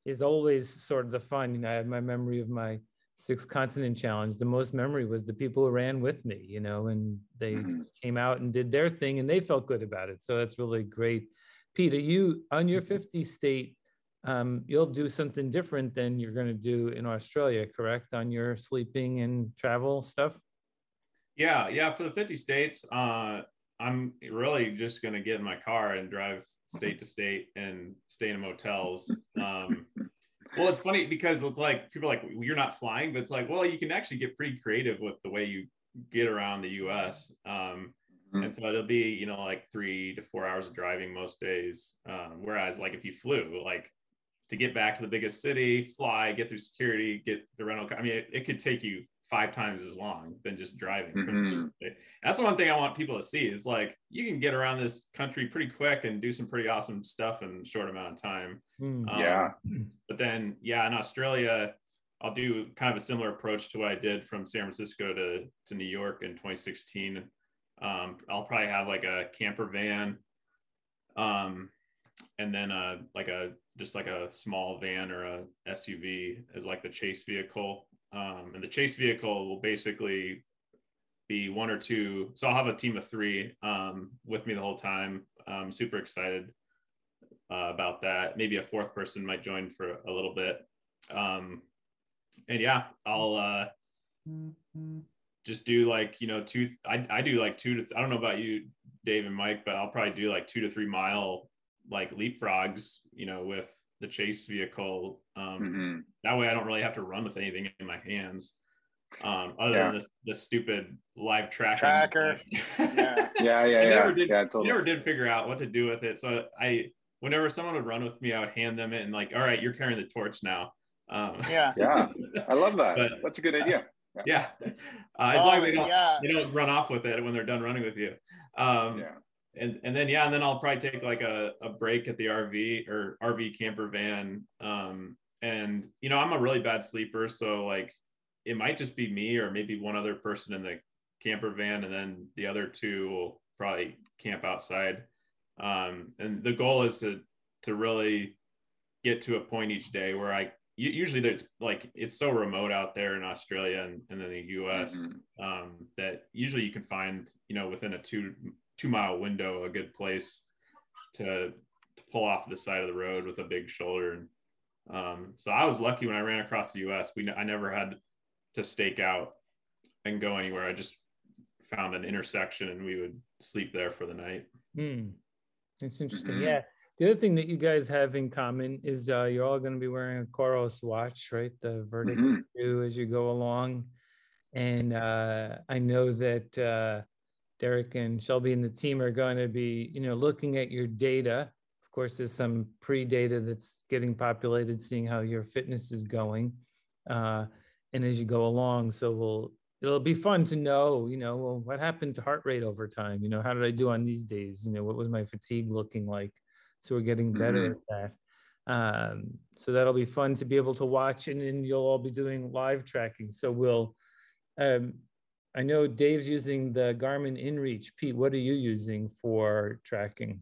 is always sort of the fun. You know, I have my memory of my six continent challenge. The most memory was the people who ran with me, you know, and they mm-hmm. came out and did their thing and they felt good about it. So that's really great. Peter, you on your mm-hmm. 50 state, um, you'll do something different than you're going to do in Australia, correct? On your sleeping and travel stuff? Yeah, yeah. For the 50 states, uh, I'm really just going to get in my car and drive state to state and stay in motels. Um, well, it's funny because it's like people like you're not flying, but it's like, well, you can actually get pretty creative with the way you get around the U.S. Um, mm-hmm. And so it'll be, you know, like three to four hours of driving most days. Um, whereas, like if you flew, like to get back to the biggest city, fly, get through security, get the rental. Car, I mean, it, it could take you five times as long than just driving mm-hmm. That's one thing I want people to see is like you can get around this country pretty quick and do some pretty awesome stuff in a short amount of time. Mm, um, yeah. But then, yeah, in Australia, I'll do kind of a similar approach to what I did from San Francisco to, to New York in 2016. Um, I'll probably have like a camper van. Um, and then uh, like a just like a small van or a SUV as like the chase vehicle um, and the chase vehicle will basically be one or two. So I'll have a team of three um, with me the whole time. I'm super excited uh, about that. Maybe a fourth person might join for a little bit. Um, and yeah, I'll uh, just do like, you know, two, I, I do like two to, I don't know about you, Dave and Mike, but I'll probably do like two to three mile like leapfrogs, you know, with the chase vehicle. Um, mm-hmm. That way, I don't really have to run with anything in my hands, um, other yeah. than the, the stupid live tracking. tracker. yeah, yeah, yeah, yeah. Never did, yeah totally. never did figure out what to do with it. So I, whenever someone would run with me, I would hand them it and like, all right, you're carrying the torch now. Um, yeah, yeah, I love that. But, That's a good idea. Yeah, yeah. Uh, as oh, long as they don't, yeah. they don't run off with it when they're done running with you. Um, yeah and and then yeah, and then I'll probably take like a, a break at the RV or RV camper van. Um, and you know, I'm a really bad sleeper, so like it might just be me or maybe one other person in the camper van, and then the other two will probably camp outside. Um, and the goal is to to really get to a point each day where I usually it's like it's so remote out there in Australia and, and in the US mm-hmm. um, that usually you can find you know within a two two mile window a good place to to pull off the side of the road with a big shoulder. And um, so I was lucky when I ran across the U.S. We I never had to stake out and go anywhere. I just found an intersection and we would sleep there for the night. Hmm. It's interesting. Mhm. Yeah. The other thing that you guys have in common is uh, you're all going to be wearing a Coros watch, right? The Vertix Mhm. as you go along. And uh, I know that uh, Derek and Shelby and the team are going to be, you know, looking at your data. Of course, there's some pre-data that's getting populated, seeing how your fitness is going, uh, and as you go along. So we'll it'll be fun to know, you know, well, what happened to heart rate over time? You know, how did I do on these days? You know, what was my fatigue looking like? So we're getting better at that. Um, so that'll be fun to be able to watch, and then you'll all be doing live tracking. So we'll. Um, I know Dave's using the Garmin InReach. Pete, what are you using for tracking?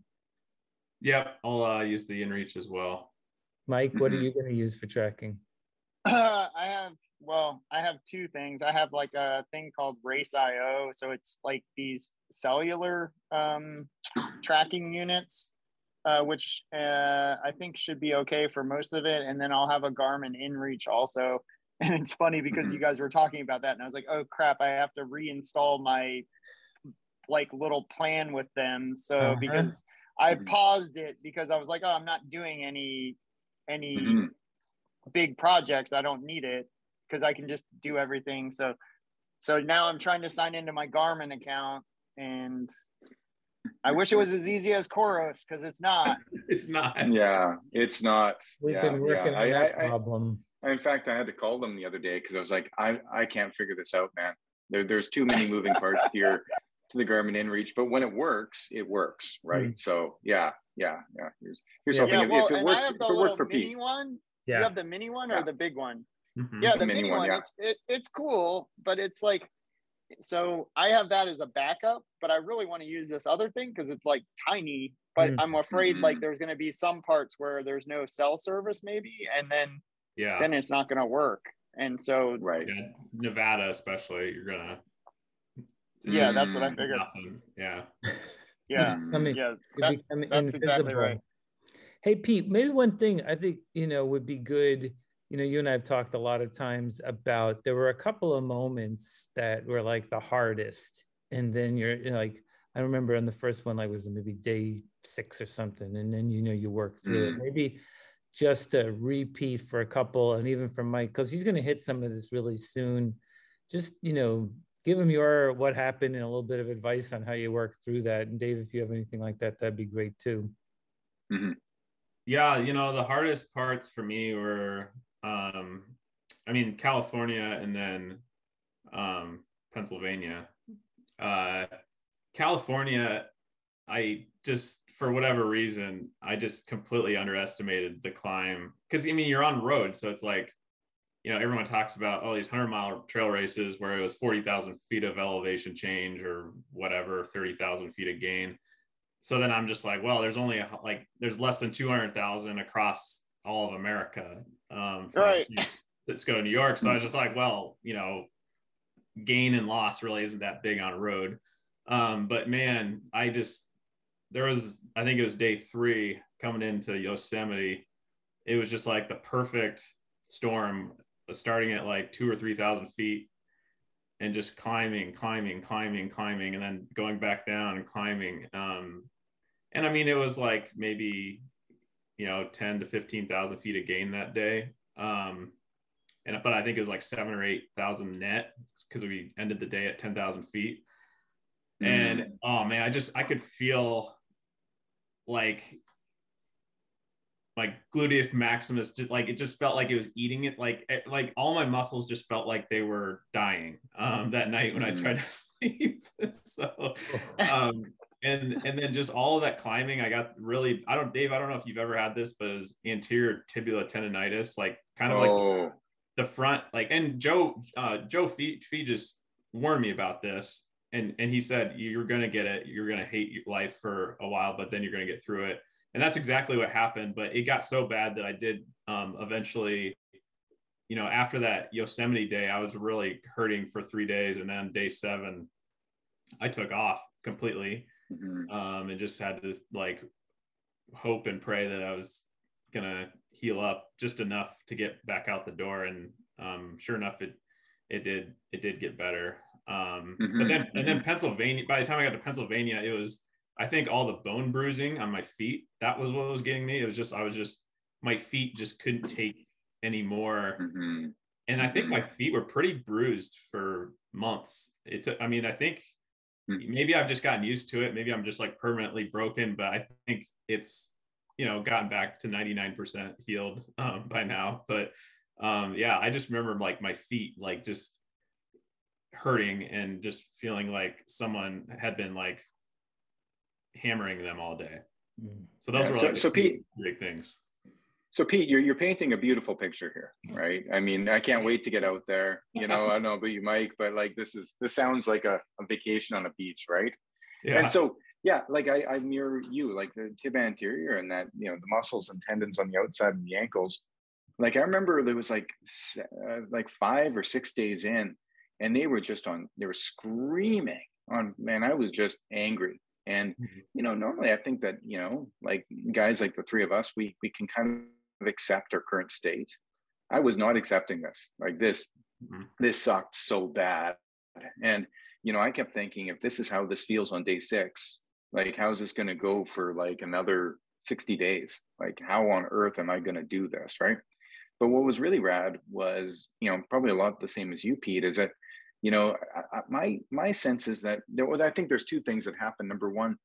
Yep, I'll uh, use the InReach as well. Mike, what are Mhm. you going to use for tracking? I have well, I have two things. I have like a thing called Race IO, so it's like these cellular um, tracking units, uh, which uh, I think should be okay for most of it. And then I'll have a Garmin InReach also. And it's funny because you guys were talking about that, and I was like, oh crap, I have to reinstall my like little plan with them. So Uh-huh. because I Mhm. paused it because I was like, oh, I'm not doing any any Mhm. big projects i don't need it because i can just do everything so so now i'm trying to sign into my garmin account and i wish it was as easy as Coros because it's not It's not. Yeah, it's not. We've yeah, been working yeah. on I, that I, I, problem. In fact, I had to call them the other day because I was like, I, I can't figure this out, man. There, there's too many moving parts here to the Garmin InReach, but when it works, it works, right? So yeah, yeah, yeah. Here's here's Yeah. hoping yeah if, well if it and works, i have if the it worked little for mini Pete. one do Yeah. you have the mini one or Yeah. the big one Mhm. yeah The the, mini mini, one, one, yeah. it's it, it's cool but it's like so i have that as a backup but i really want to use this other thing because it's like tiny but Mm. i'm afraid like Mhm. there's going to be some parts where there's no cell service maybe and then Yeah. then it's not going to work and so Right. yeah. Nevada, especially, you're gonna. yeah that's what i Mm. figured Nothing. Yeah. yeah. I mean, yeah that- become that's exactly right. Hey, Pete, maybe one thing I think, you know, would be good. You know, you and I have talked a lot of times about there were a couple of moments that were like the hardest. And then you're, you're like, I remember on the first one, like was maybe day six or something. And then, you know, you work through it. Mm. Maybe just a repeat for a couple and even for Mike, because he's going to hit some of this really soon. Just, you know, give him your what happened and a little bit of advice on how you work through that. And Dave, if you have anything like that, that'd be great too. Yeah, you know, the hardest parts for me were um I mean California and then um Pennsylvania. Uh California I just for whatever reason, I just completely underestimated the climb cuz I mean you're on road so it's like you know everyone talks about all these 100 mile trail races where it was 40,000 feet of elevation change or whatever 30,000 feet of gain so then I'm just like, well, there's only a, like there's less than two hundred thousand across all of America, um, from Right. To New York. So I was just like, well, you know, gain and loss really isn't that big on a road. Um, but man, I just there was I think it was day three coming into Yosemite. It was just like the perfect storm, starting at like two or three thousand feet and just climbing, climbing, climbing, climbing, and then going back down and climbing. Um, and I mean, it was like maybe, you know, 10 to 15,000 feet of gain that day. Um, and, but I think it was like seven or 8,000 net because we ended the day at 10,000 feet. And oh man, I just, I could feel like, like gluteus maximus just like it just felt like it was eating it like it, like all my muscles just felt like they were dying um that night when Mhm. i tried to sleep. So um and and then just all of that climbing i got really i don't dave i don't know if you've ever had this but it was anterior tibial tendonitis like kind of like oh, the front like and joe uh joe fee, fee just warned me about this and and he said you're gonna get it you're gonna hate your life for a while but then you're gonna get through it and that's exactly what happened but it got so bad that i did um eventually you know after that yosemite day i was really hurting for three days and then day seven i took off completely mhm. um and just had to like hope and pray that I was gonna heal up just enough to get back out the door. And um, sure enough, it it did it did get better. Um, mm-hmm. But then and then mm-hmm. Pennsylvania. By the time I got to Pennsylvania, it was I think all the bone bruising on my feet. That was what was getting me. It was just I was just my feet just couldn't take anymore. Mm-hmm. And I think mm-hmm. my feet were pretty bruised for months. It took, I mean, I think mm. maybe I've just gotten used to it. Maybe I'm just like permanently broken, but I think it's, you know, gotten back to 99% healed um, by now. But um, yeah, I just remember like my feet, like just hurting and just feeling like someone had been like hammering them all day. Mm. So those yeah, were like so, so Pete, big things. So Pete, you're you're painting a beautiful picture here, right? I mean, I can't wait to get out there. You know, I don't know about you, Mike, but like this is this sounds like a, a vacation on a beach, right? Yeah. And so yeah, like I, I mirror you, like the tib anterior and that, you know, the muscles and tendons on the outside of the ankles. Like I remember there was like uh, like five or six days in, and they were just on, they were screaming on. Man, I was just angry. And mm-hmm. you know, normally I think that you know, like guys like the three of us, we we can kind of accept our current state. I was not accepting this. Like this, mm-hmm. this sucked so bad. And you know, I kept thinking if this is how this feels on day six, like how is this going to go for like another 60 days? Like how on earth am I going to do this? Right. But what was really rad was, you know, probably a lot the same as you, Pete, is that, you know, I, I, my my sense is that there was, I think there's two things that happen. Number one,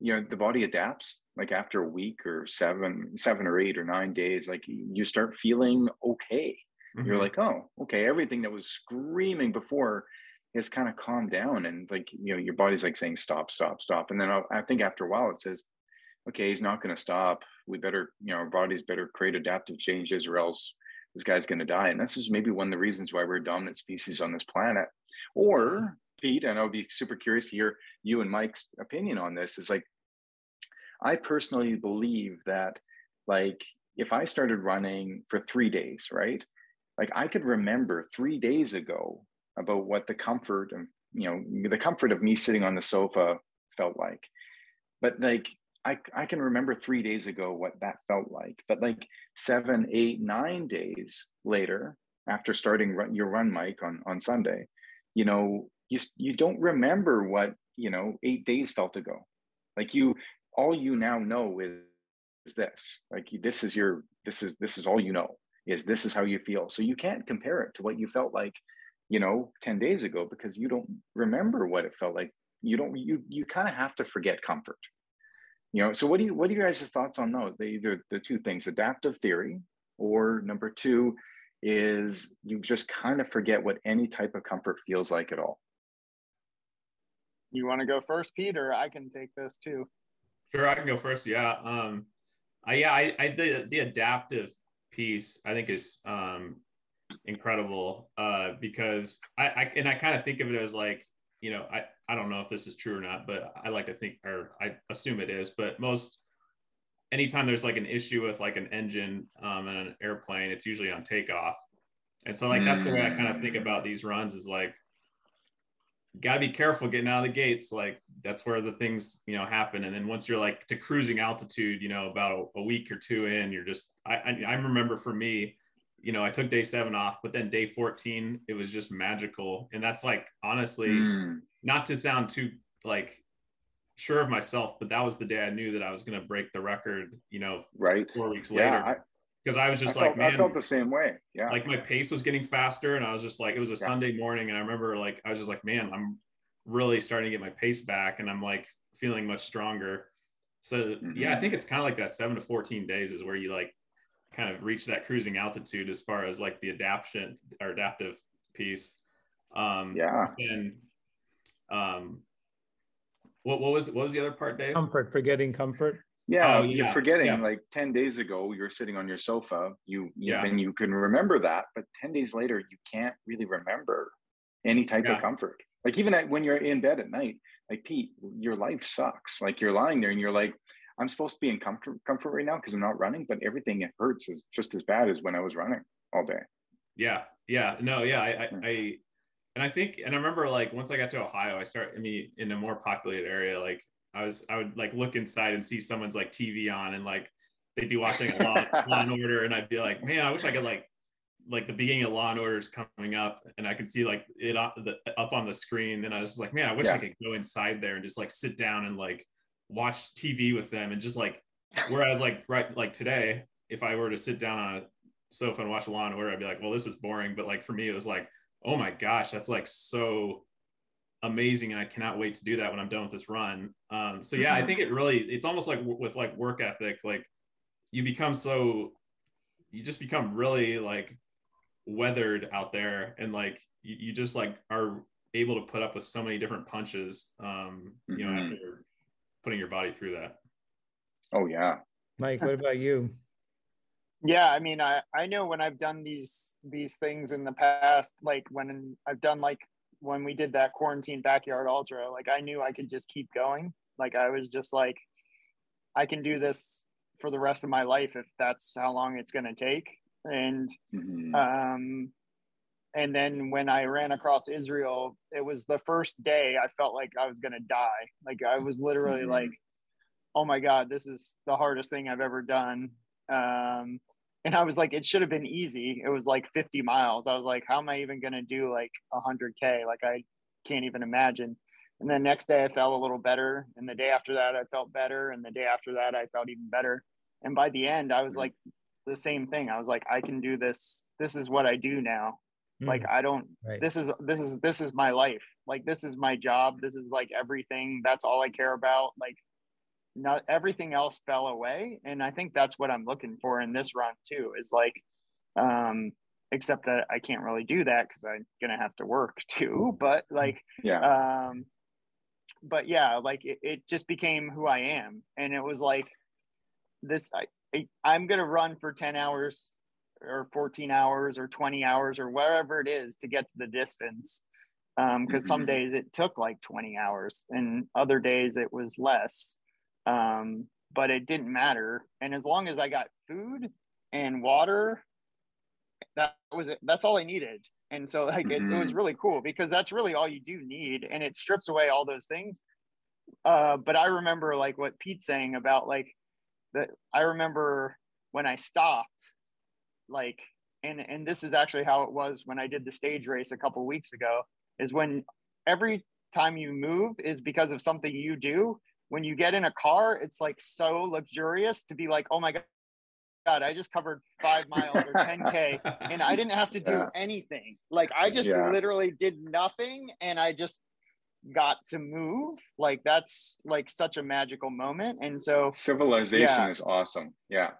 you know the body adapts like after a week or seven seven or eight or nine days like you start feeling okay mm-hmm. you're like oh okay everything that was screaming before has kind of calmed down and like you know your body's like saying stop stop stop and then i, I think after a while it says okay he's not going to stop we better you know our bodies better create adaptive changes or else this guy's going to die and this is maybe one of the reasons why we're a dominant species on this planet or Pete, and I'll be super curious to hear you and Mike's opinion on this. Is like, I personally believe that, like, if I started running for three days, right? Like, I could remember three days ago about what the comfort and you know the comfort of me sitting on the sofa felt like, but like I, I can remember three days ago what that felt like. But like seven, eight, nine days later, after starting run, your run, Mike, on, on Sunday, you know, you you don't remember what you know eight days felt ago. Like you all you now know is, is this. Like this is your this is this is all you know is this is how you feel. So you can't compare it to what you felt like you know 10 days ago because you don't remember what it felt like. You don't you you kind of have to forget comfort. You know so what do you what are your guys' thoughts on those? They either the two things adaptive theory or number two is you just kind of forget what any type of comfort feels like at all you want to go first, Peter? I can take this too. Sure, I can go first. Yeah. Um, I, yeah, I, I the, the adaptive piece I think is um, incredible uh, because I, I and I kind of think of it as like you know I I don't know if this is true or not, but I like to think or I assume it is. But most anytime there's like an issue with like an engine um, and an airplane, it's usually on takeoff. And so like that's the way I kind of think mm. about these runs is like got to be careful getting out of the gates. Like that's where the things, you know, happen. And then once you're like to cruising altitude, you know, about a, a week or two in, you're just, I, I, I, remember for me, you know, I took day seven off, but then day 14, it was just magical. And that's like, honestly, mm. not to sound too like sure of myself, but that was the day I knew that I was going to break the record, you know, right. Four weeks yeah, later. I- because I was just I like, felt, man, I felt the same way. Yeah. Like my pace was getting faster, and I was just like, it was a yeah. Sunday morning, and I remember like I was just like, man, I'm really starting to get my pace back, and I'm like feeling much stronger. So mm-hmm. yeah, I think it's kind of like that seven to 14 days is where you like kind of reach that cruising altitude as far as like the adaptation or adaptive piece. Um, yeah. And um, what, what was what was the other part, Dave? Comfort, forgetting comfort. Yeah, oh, you're forgetting yeah. like 10 days ago you were sitting on your sofa. You, you yeah. and you can remember that, but 10 days later you can't really remember any type yeah. of comfort. Like even at, when you're in bed at night, like Pete, your life sucks. Like you're lying there and you're like, I'm supposed to be in comfort comfort right now because I'm not running, but everything it hurts is just as bad as when I was running all day. Yeah, yeah, no, yeah, I, I, I and I think, and I remember like once I got to Ohio, I started. I mean, in a more populated area, like I was I would like look inside and see someone's like TV on and like they'd be watching a Law, Law and Order and I'd be like, man, I wish I could like like the beginning of Law and Order is coming up and I could see like it up, the, up on the screen and I was just like, man, I wish yeah. I could go inside there and just like sit down and like watch TV with them and just like whereas like right like today if I were to sit down on a sofa and watch Law and Order I'd be like, well, this is boring. But like for me, it was like, oh my gosh, that's like so amazing and i cannot wait to do that when i'm done with this run um, so yeah i mm-hmm. think it really it's almost like w- with like work ethic like you become so you just become really like weathered out there and like you, you just like are able to put up with so many different punches um, you know mm-hmm. after putting your body through that oh yeah mike what about you yeah i mean i i know when i've done these these things in the past like when i've done like when we did that quarantine backyard ultra, like I knew I could just keep going. Like I was just like, I can do this for the rest of my life if that's how long it's going to take. And, mm-hmm. um, and then when I ran across Israel, it was the first day I felt like I was going to die. Like I was literally mm-hmm. like, oh my God, this is the hardest thing I've ever done. Um, and I was like, it should have been easy. It was like 50 miles. I was like, how am I even going to do like 100K? Like, I can't even imagine. And then next day, I felt a little better. And the day after that, I felt better. And the day after that, I felt even better. And by the end, I was like, the same thing. I was like, I can do this. This is what I do now. Mm. Like, I don't, right. this is, this is, this is my life. Like, this is my job. This is like everything. That's all I care about. Like, not everything else fell away. And i think that's what i'm looking for in this run too is like um except that i can't really do that because i'm gonna have to work too but like yeah. um but yeah like it, it just became who i am. And it was like this I, i'm gonna run for 10 hours or 14 hours or 20 hours or wherever it is to get to the distance because um, mm-hmm. some days it took like 20 hours and other days it was less um, but it didn't matter. And as long as I got food and water, that was it. That's all I needed. And so like mm-hmm. it, it, was mm-hmm. really cool because that's really all you do need. And it strips away all those things. Uh, but I remember like what Pete's saying about like that. I remember when I stopped, like, and, and this is actually how it was when I did the stage race a couple weeks ago is when every time you move is because of something you do when you get in a car, it's like so luxurious to be like, oh my God, I just covered five miles or 10K and I didn't have to do yeah. anything. Like I just yeah. literally did nothing and I just got to move. Like that's like such a magical moment. And so civilization yeah. is awesome. Yeah.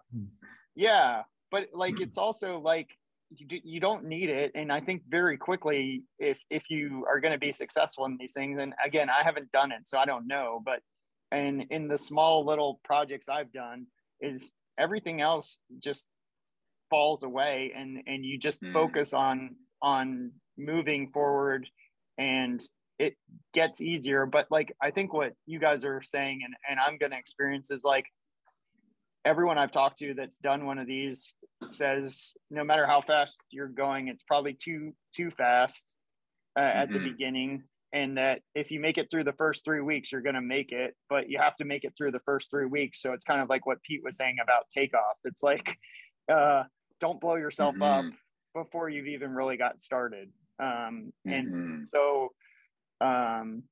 Yeah. But like it's also like you, do, you don't need it and i think very quickly if if you are going to be successful in these things and again i haven't done it so i don't know but and in the small little projects i've done is everything else just falls away and and you just mm. focus on on moving forward and it gets easier but like i think what you guys are saying and, and i'm going to experience is like everyone i've talked to that's done one of these says no matter how fast you're going it's probably too too fast uh, mm-hmm. at the mm-hmm. beginning and that if you make it through the first three weeks, you're going to make it, but you have to make it through the first three weeks. So it's kind of like what Pete was saying about takeoff. It's like, uh, don't blow yourself mm-hmm. up before you've even really got started. Um, and mm-hmm. so, um,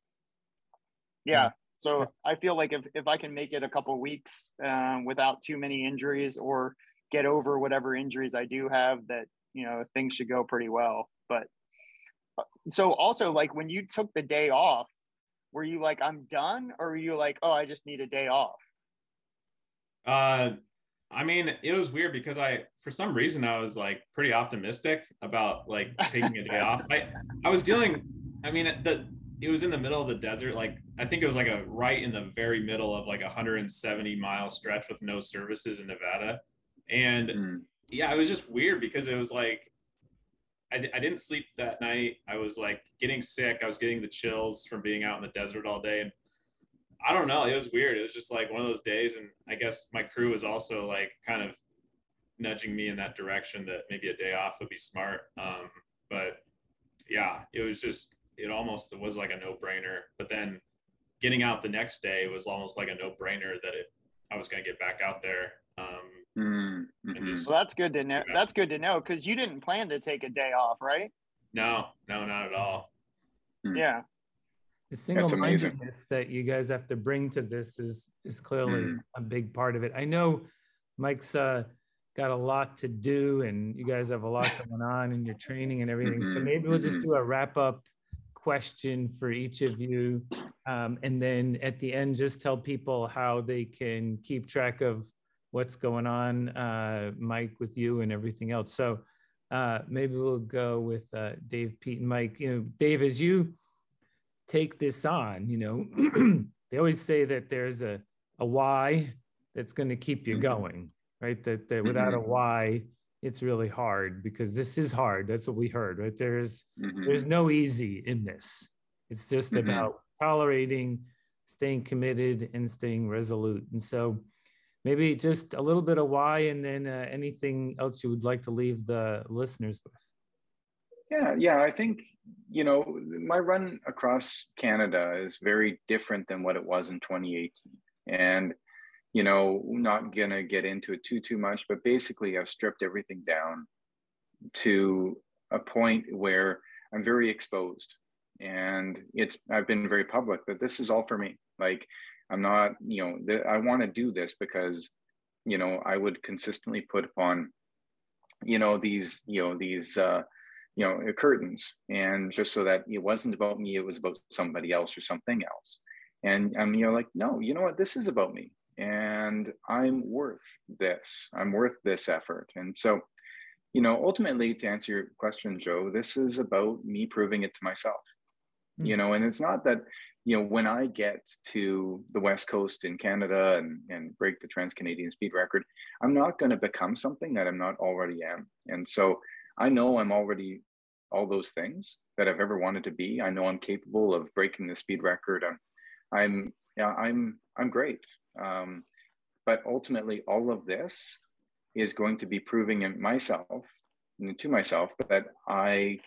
yeah. So I feel like if, if I can make it a couple weeks uh, without too many injuries or get over whatever injuries I do have, that you know things should go pretty well. But so also like when you took the day off were you like i'm done or were you like oh i just need a day off uh i mean it was weird because i for some reason i was like pretty optimistic about like taking a day off. I i was dealing i mean the it was in the middle of the desert like i think it was like a right in the very middle of like a 170 mile stretch with no services in nevada. And mm. yeah it was just weird because it was like I, I didn't sleep that night. I was like getting sick. I was getting the chills from being out in the desert all day. And I don't know. It was weird. It was just like one of those days. And I guess my crew was also like kind of nudging me in that direction that maybe a day off would be smart. Um, but yeah, it was just, it almost it was like a no brainer. But then getting out the next day was almost like a no brainer that it I was going to get back out there. Um, mm-hmm. just, well, that's good to know. That's good to know because you didn't plan to take a day off, right? No, no, not at all. Hmm. Yeah. The single-mindedness that you guys have to bring to this is is clearly mm. a big part of it. I know Mike's uh, got a lot to do, and you guys have a lot going on in your training and everything. Mm-hmm. But maybe we'll just mm-hmm. do a wrap up question for each of you, um, and then at the end, just tell people how they can keep track of what's going on, uh, Mike, with you and everything else. So uh, maybe we'll go with uh, Dave, Pete, and Mike. You know, Dave, as you take this on, you know, they always say that there's a, a why that's going to keep you mm-hmm. going, right? That, that without a mm-hmm. why, it's really hard because this is hard. That's what we heard, right? There's mm-hmm. there's no easy in this. It's just about tolerating, staying committed, and staying resolute. And so, maybe just a little bit of why, and then uh, anything else you would like to leave the listeners with. Yeah, yeah. I think you know my run across Canada is very different than what it was in 2018, and you know, not gonna get into it too too much, but basically I've stripped everything down to a point where I'm very exposed. And it's I've been very public that this is all for me. Like I'm not, you know, th- I want to do this because, you know, I would consistently put upon, you know, these, you know, these uh, you know, curtains. And just so that it wasn't about me, it was about somebody else or something else. And I'm, you know, like, no, you know what, this is about me and I'm worth this. I'm worth this effort. And so, you know, ultimately, to answer your question, Joe, this is about me proving it to myself. Mm-hmm. You know, and it's not that, you know, when I get to the West Coast in Canada and, and break the Trans Canadian speed record, I'm not going to become something that I'm not already am. And so I know I'm already all those things that I've ever wanted to be. I know I'm capable of breaking the speed record. I'm, I'm, yeah, I'm, I'm great. Um, but ultimately, all of this is going to be proving in myself to myself that I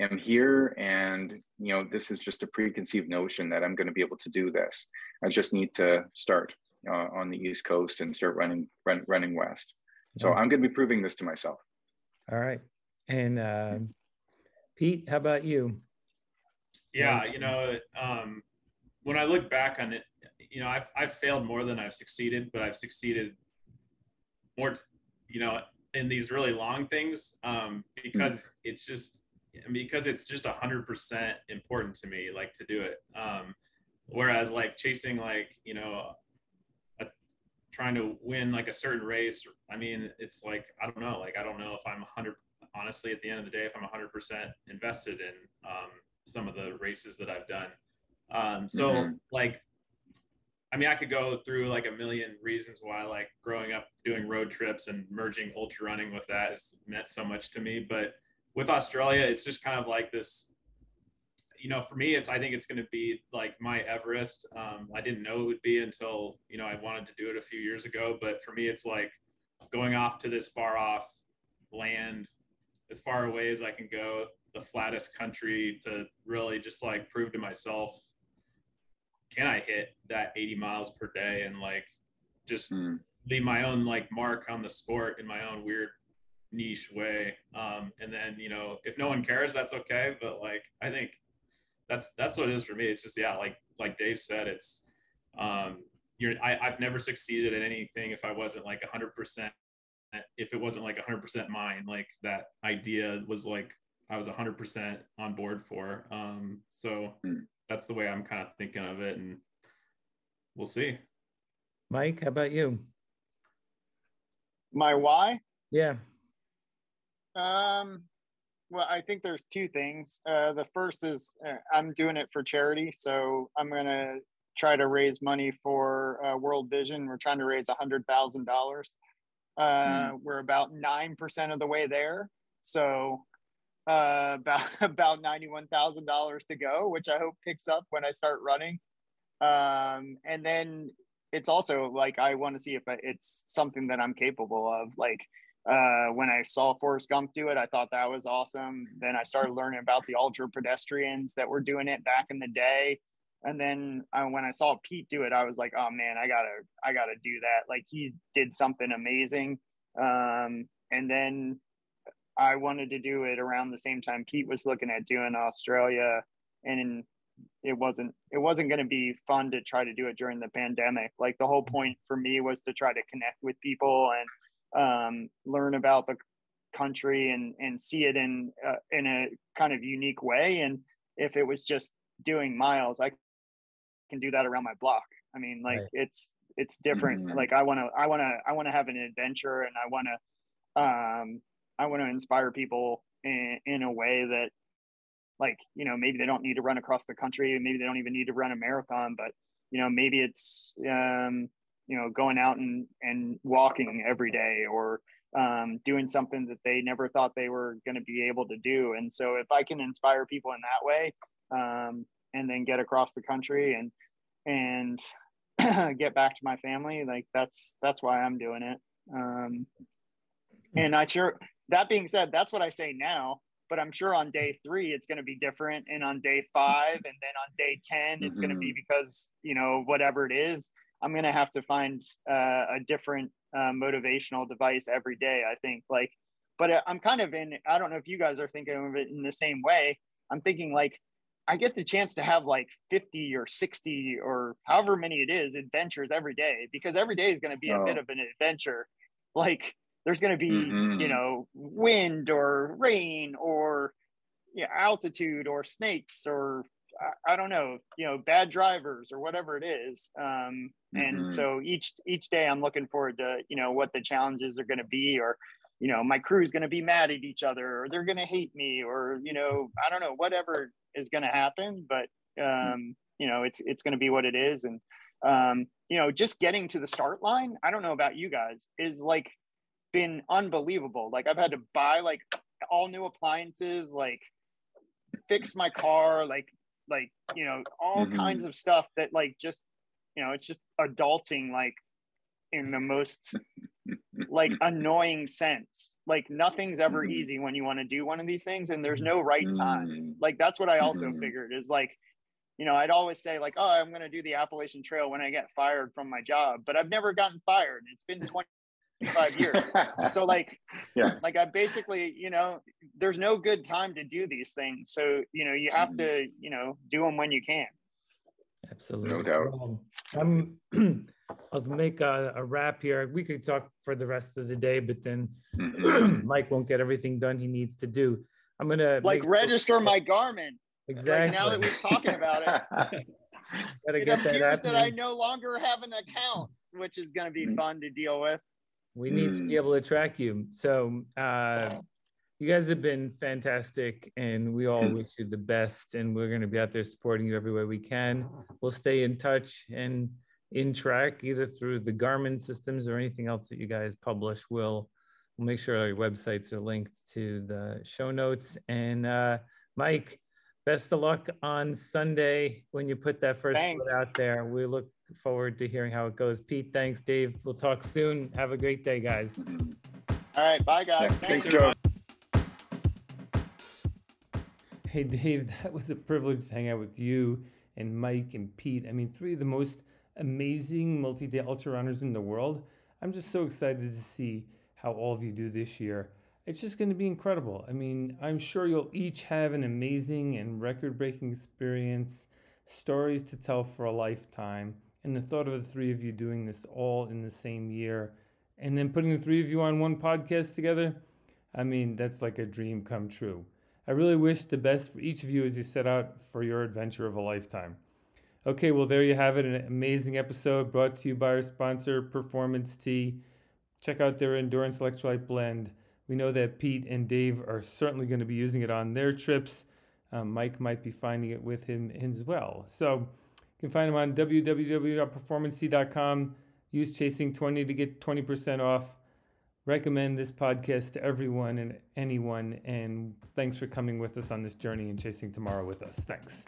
am here and you know this is just a preconceived notion that I'm going to be able to do this. I just need to start uh, on the East Coast and start running run, running west. So I'm going to be proving this to myself. All right, and uh, Pete, how about you? Yeah, you know, um, when I look back on it, you know, I've I've failed more than I've succeeded, but I've succeeded more, you know, in these really long things um, because mm-hmm. it's just because it's just a hundred percent important to me, like to do it. Um, whereas like chasing like you know, a, trying to win like a certain race, I mean, it's like I don't know, like I don't know if I'm a hundred. Honestly, at the end of the day, if I'm a hundred percent invested in um, some of the races that I've done. Um, so mm-hmm. like I mean, I could go through like a million reasons why, like growing up doing road trips and merging ultra running with that has meant so much to me. But with Australia, it's just kind of like this, you know, for me, it's, I think it's going to be like my Everest. Um, I didn't know it would be until, you know, I wanted to do it a few years ago. But for me, it's like going off to this far off land, as far away as I can go, the flattest country to really just like prove to myself can I hit that 80 miles per day and like just mm. leave my own like mark on the sport in my own weird niche way. Um, and then, you know, if no one cares, that's okay. But like, I think that's, that's what it is for me. It's just, yeah, like, like Dave said, it's, um, you're, I, I've never succeeded at anything if I wasn't like hundred percent, if it wasn't like hundred percent mine, like that idea was like, I was hundred percent on board for. Um, so mm that's the way I'm kind of thinking of it, and we'll see. Mike, how about you? My why? Yeah. Um. Well, I think there's two things. Uh, the first is uh, I'm doing it for charity, so I'm gonna try to raise money for uh, World Vision. We're trying to raise a hundred thousand dollars. Uh, mm. We're about nine percent of the way there, so uh, about about ninety one thousand dollars to go, which I hope picks up when I start running. Um, and then it's also like I want to see if it's something that I'm capable of. Like uh, when I saw Forrest Gump do it, I thought that was awesome. Then I started learning about the ultra pedestrians that were doing it back in the day. And then I, when I saw Pete do it, I was like, oh man, I gotta, I gotta do that. Like he did something amazing. Um, and then I wanted to do it around the same time Pete was looking at doing Australia, and it wasn't, it wasn't going to be fun to try to do it during the pandemic. Like the whole point for me was to try to connect with people and um, learn about the country and and see it in uh, in a kind of unique way. And if it was just doing miles, I can do that around my block. I mean, like right. it's it's different. Mm-hmm. Like I want to I want to I want to have an adventure and I want to um I want to inspire people in, in a way that like, you know, maybe they don't need to run across the country, maybe they don't even need to run a marathon, but you know, maybe it's um you know, going out and and walking every day or um, doing something that they never thought they were going to be able to do. And so if I can inspire people in that way, um, and then get across the country and and get back to my family like that's that's why i'm doing it um and i sure that being said that's what i say now but i'm sure on day three it's going to be different and on day five and then on day 10 it's mm-hmm. going to be because you know whatever it is i'm going to have to find uh, a different uh, motivational device every day i think like but uh, i'm kind of in i don't know if you guys are thinking of it in the same way i'm thinking like I get the chance to have like 50 or 60 or however many it is adventures every day because every day is going to be a bit oh. of an adventure. Like there's going to be, mm-hmm. you know, wind or rain or you know, altitude or snakes or I, I, don't know, you know, bad drivers or whatever it is. Um, and mm-hmm. so each each day I'm looking forward to, you know, what the challenges are going to be or you know my crew is going to be mad at each other or they're going to hate me or you know i don't know whatever is going to happen, but hmm. um, you know, it's it's going to be what it is. And um, you know, just getting to the start line, I don't know about you guys, is like been unbelievable. Like I've had to buy like all new appliances, like fix my car, like like you know, all mm-hmm. kinds of stuff that like just you know, it's just adulting like in the most like annoying sense. Like nothing's ever mm-hmm. easy when you want to do one of these things and there's no right time. Mm-hmm. Like that's what I also mm-hmm. figured is like, you know, I'd always say like, oh, I'm going to do the Appalachian Trail when I get fired from my job, but I've never gotten fired. It's been 25 years. So like, yeah, like I basically, you know, there's no good time to do these things. So, you know, you have mm-hmm. to, you know, do them when you can. Absolutely. No doubt. Um, I'm I'll make a, a, wrap here. We could talk for the rest of the day, but then mm-hmm. Mike won't get everything done he needs to do. I'm gonna like make, register my Garmin. Exactly. Like now that we're talking about it, it appears that, that I no longer have an account, which is going to be mm. fun to deal with. We need mm. to be able to track you. So uh, you guys have been fantastic, and we all wish you the best. And we're going to be out there supporting you every way we can. We'll stay in touch and in track either through the Garmin systems or anything else that you guys publish. We'll we'll make sure our websites are linked to the show notes. And uh, Mike, best of luck on Sunday when you put that first thanks. foot out there. We look forward to hearing how it goes. Pete, thanks. Dave, we'll talk soon. Have a great day, guys. All right, bye, guys. Yeah, thanks, thanks Joe. Hey, Dave, that was a privilege to hang out with you and Mike and Pete. I mean, three of the most amazing multi day ultra runners in the world. I'm just so excited to see how all of you do this year. It's just going to be incredible. I mean, I'm sure you'll each have an amazing and record breaking experience, stories to tell for a lifetime. And the thought of the three of you doing this all in the same year and then putting the three of you on one podcast together, I mean, that's like a dream come true. I really wish the best for each of you as you set out for your adventure of a lifetime. Okay, well, there you have it. An amazing episode brought to you by our sponsor, Performance Tea. Check out their Endurance Electrolyte Blend. We know that Pete and Dave are certainly going to be using it on their trips. Um, Mike might be finding it with him as well. So you can find him on www.performancetea.com. Use Chasing20 to get 20% off. Recommend this podcast to everyone and anyone. And thanks for coming with us on this journey and chasing tomorrow with us. Thanks.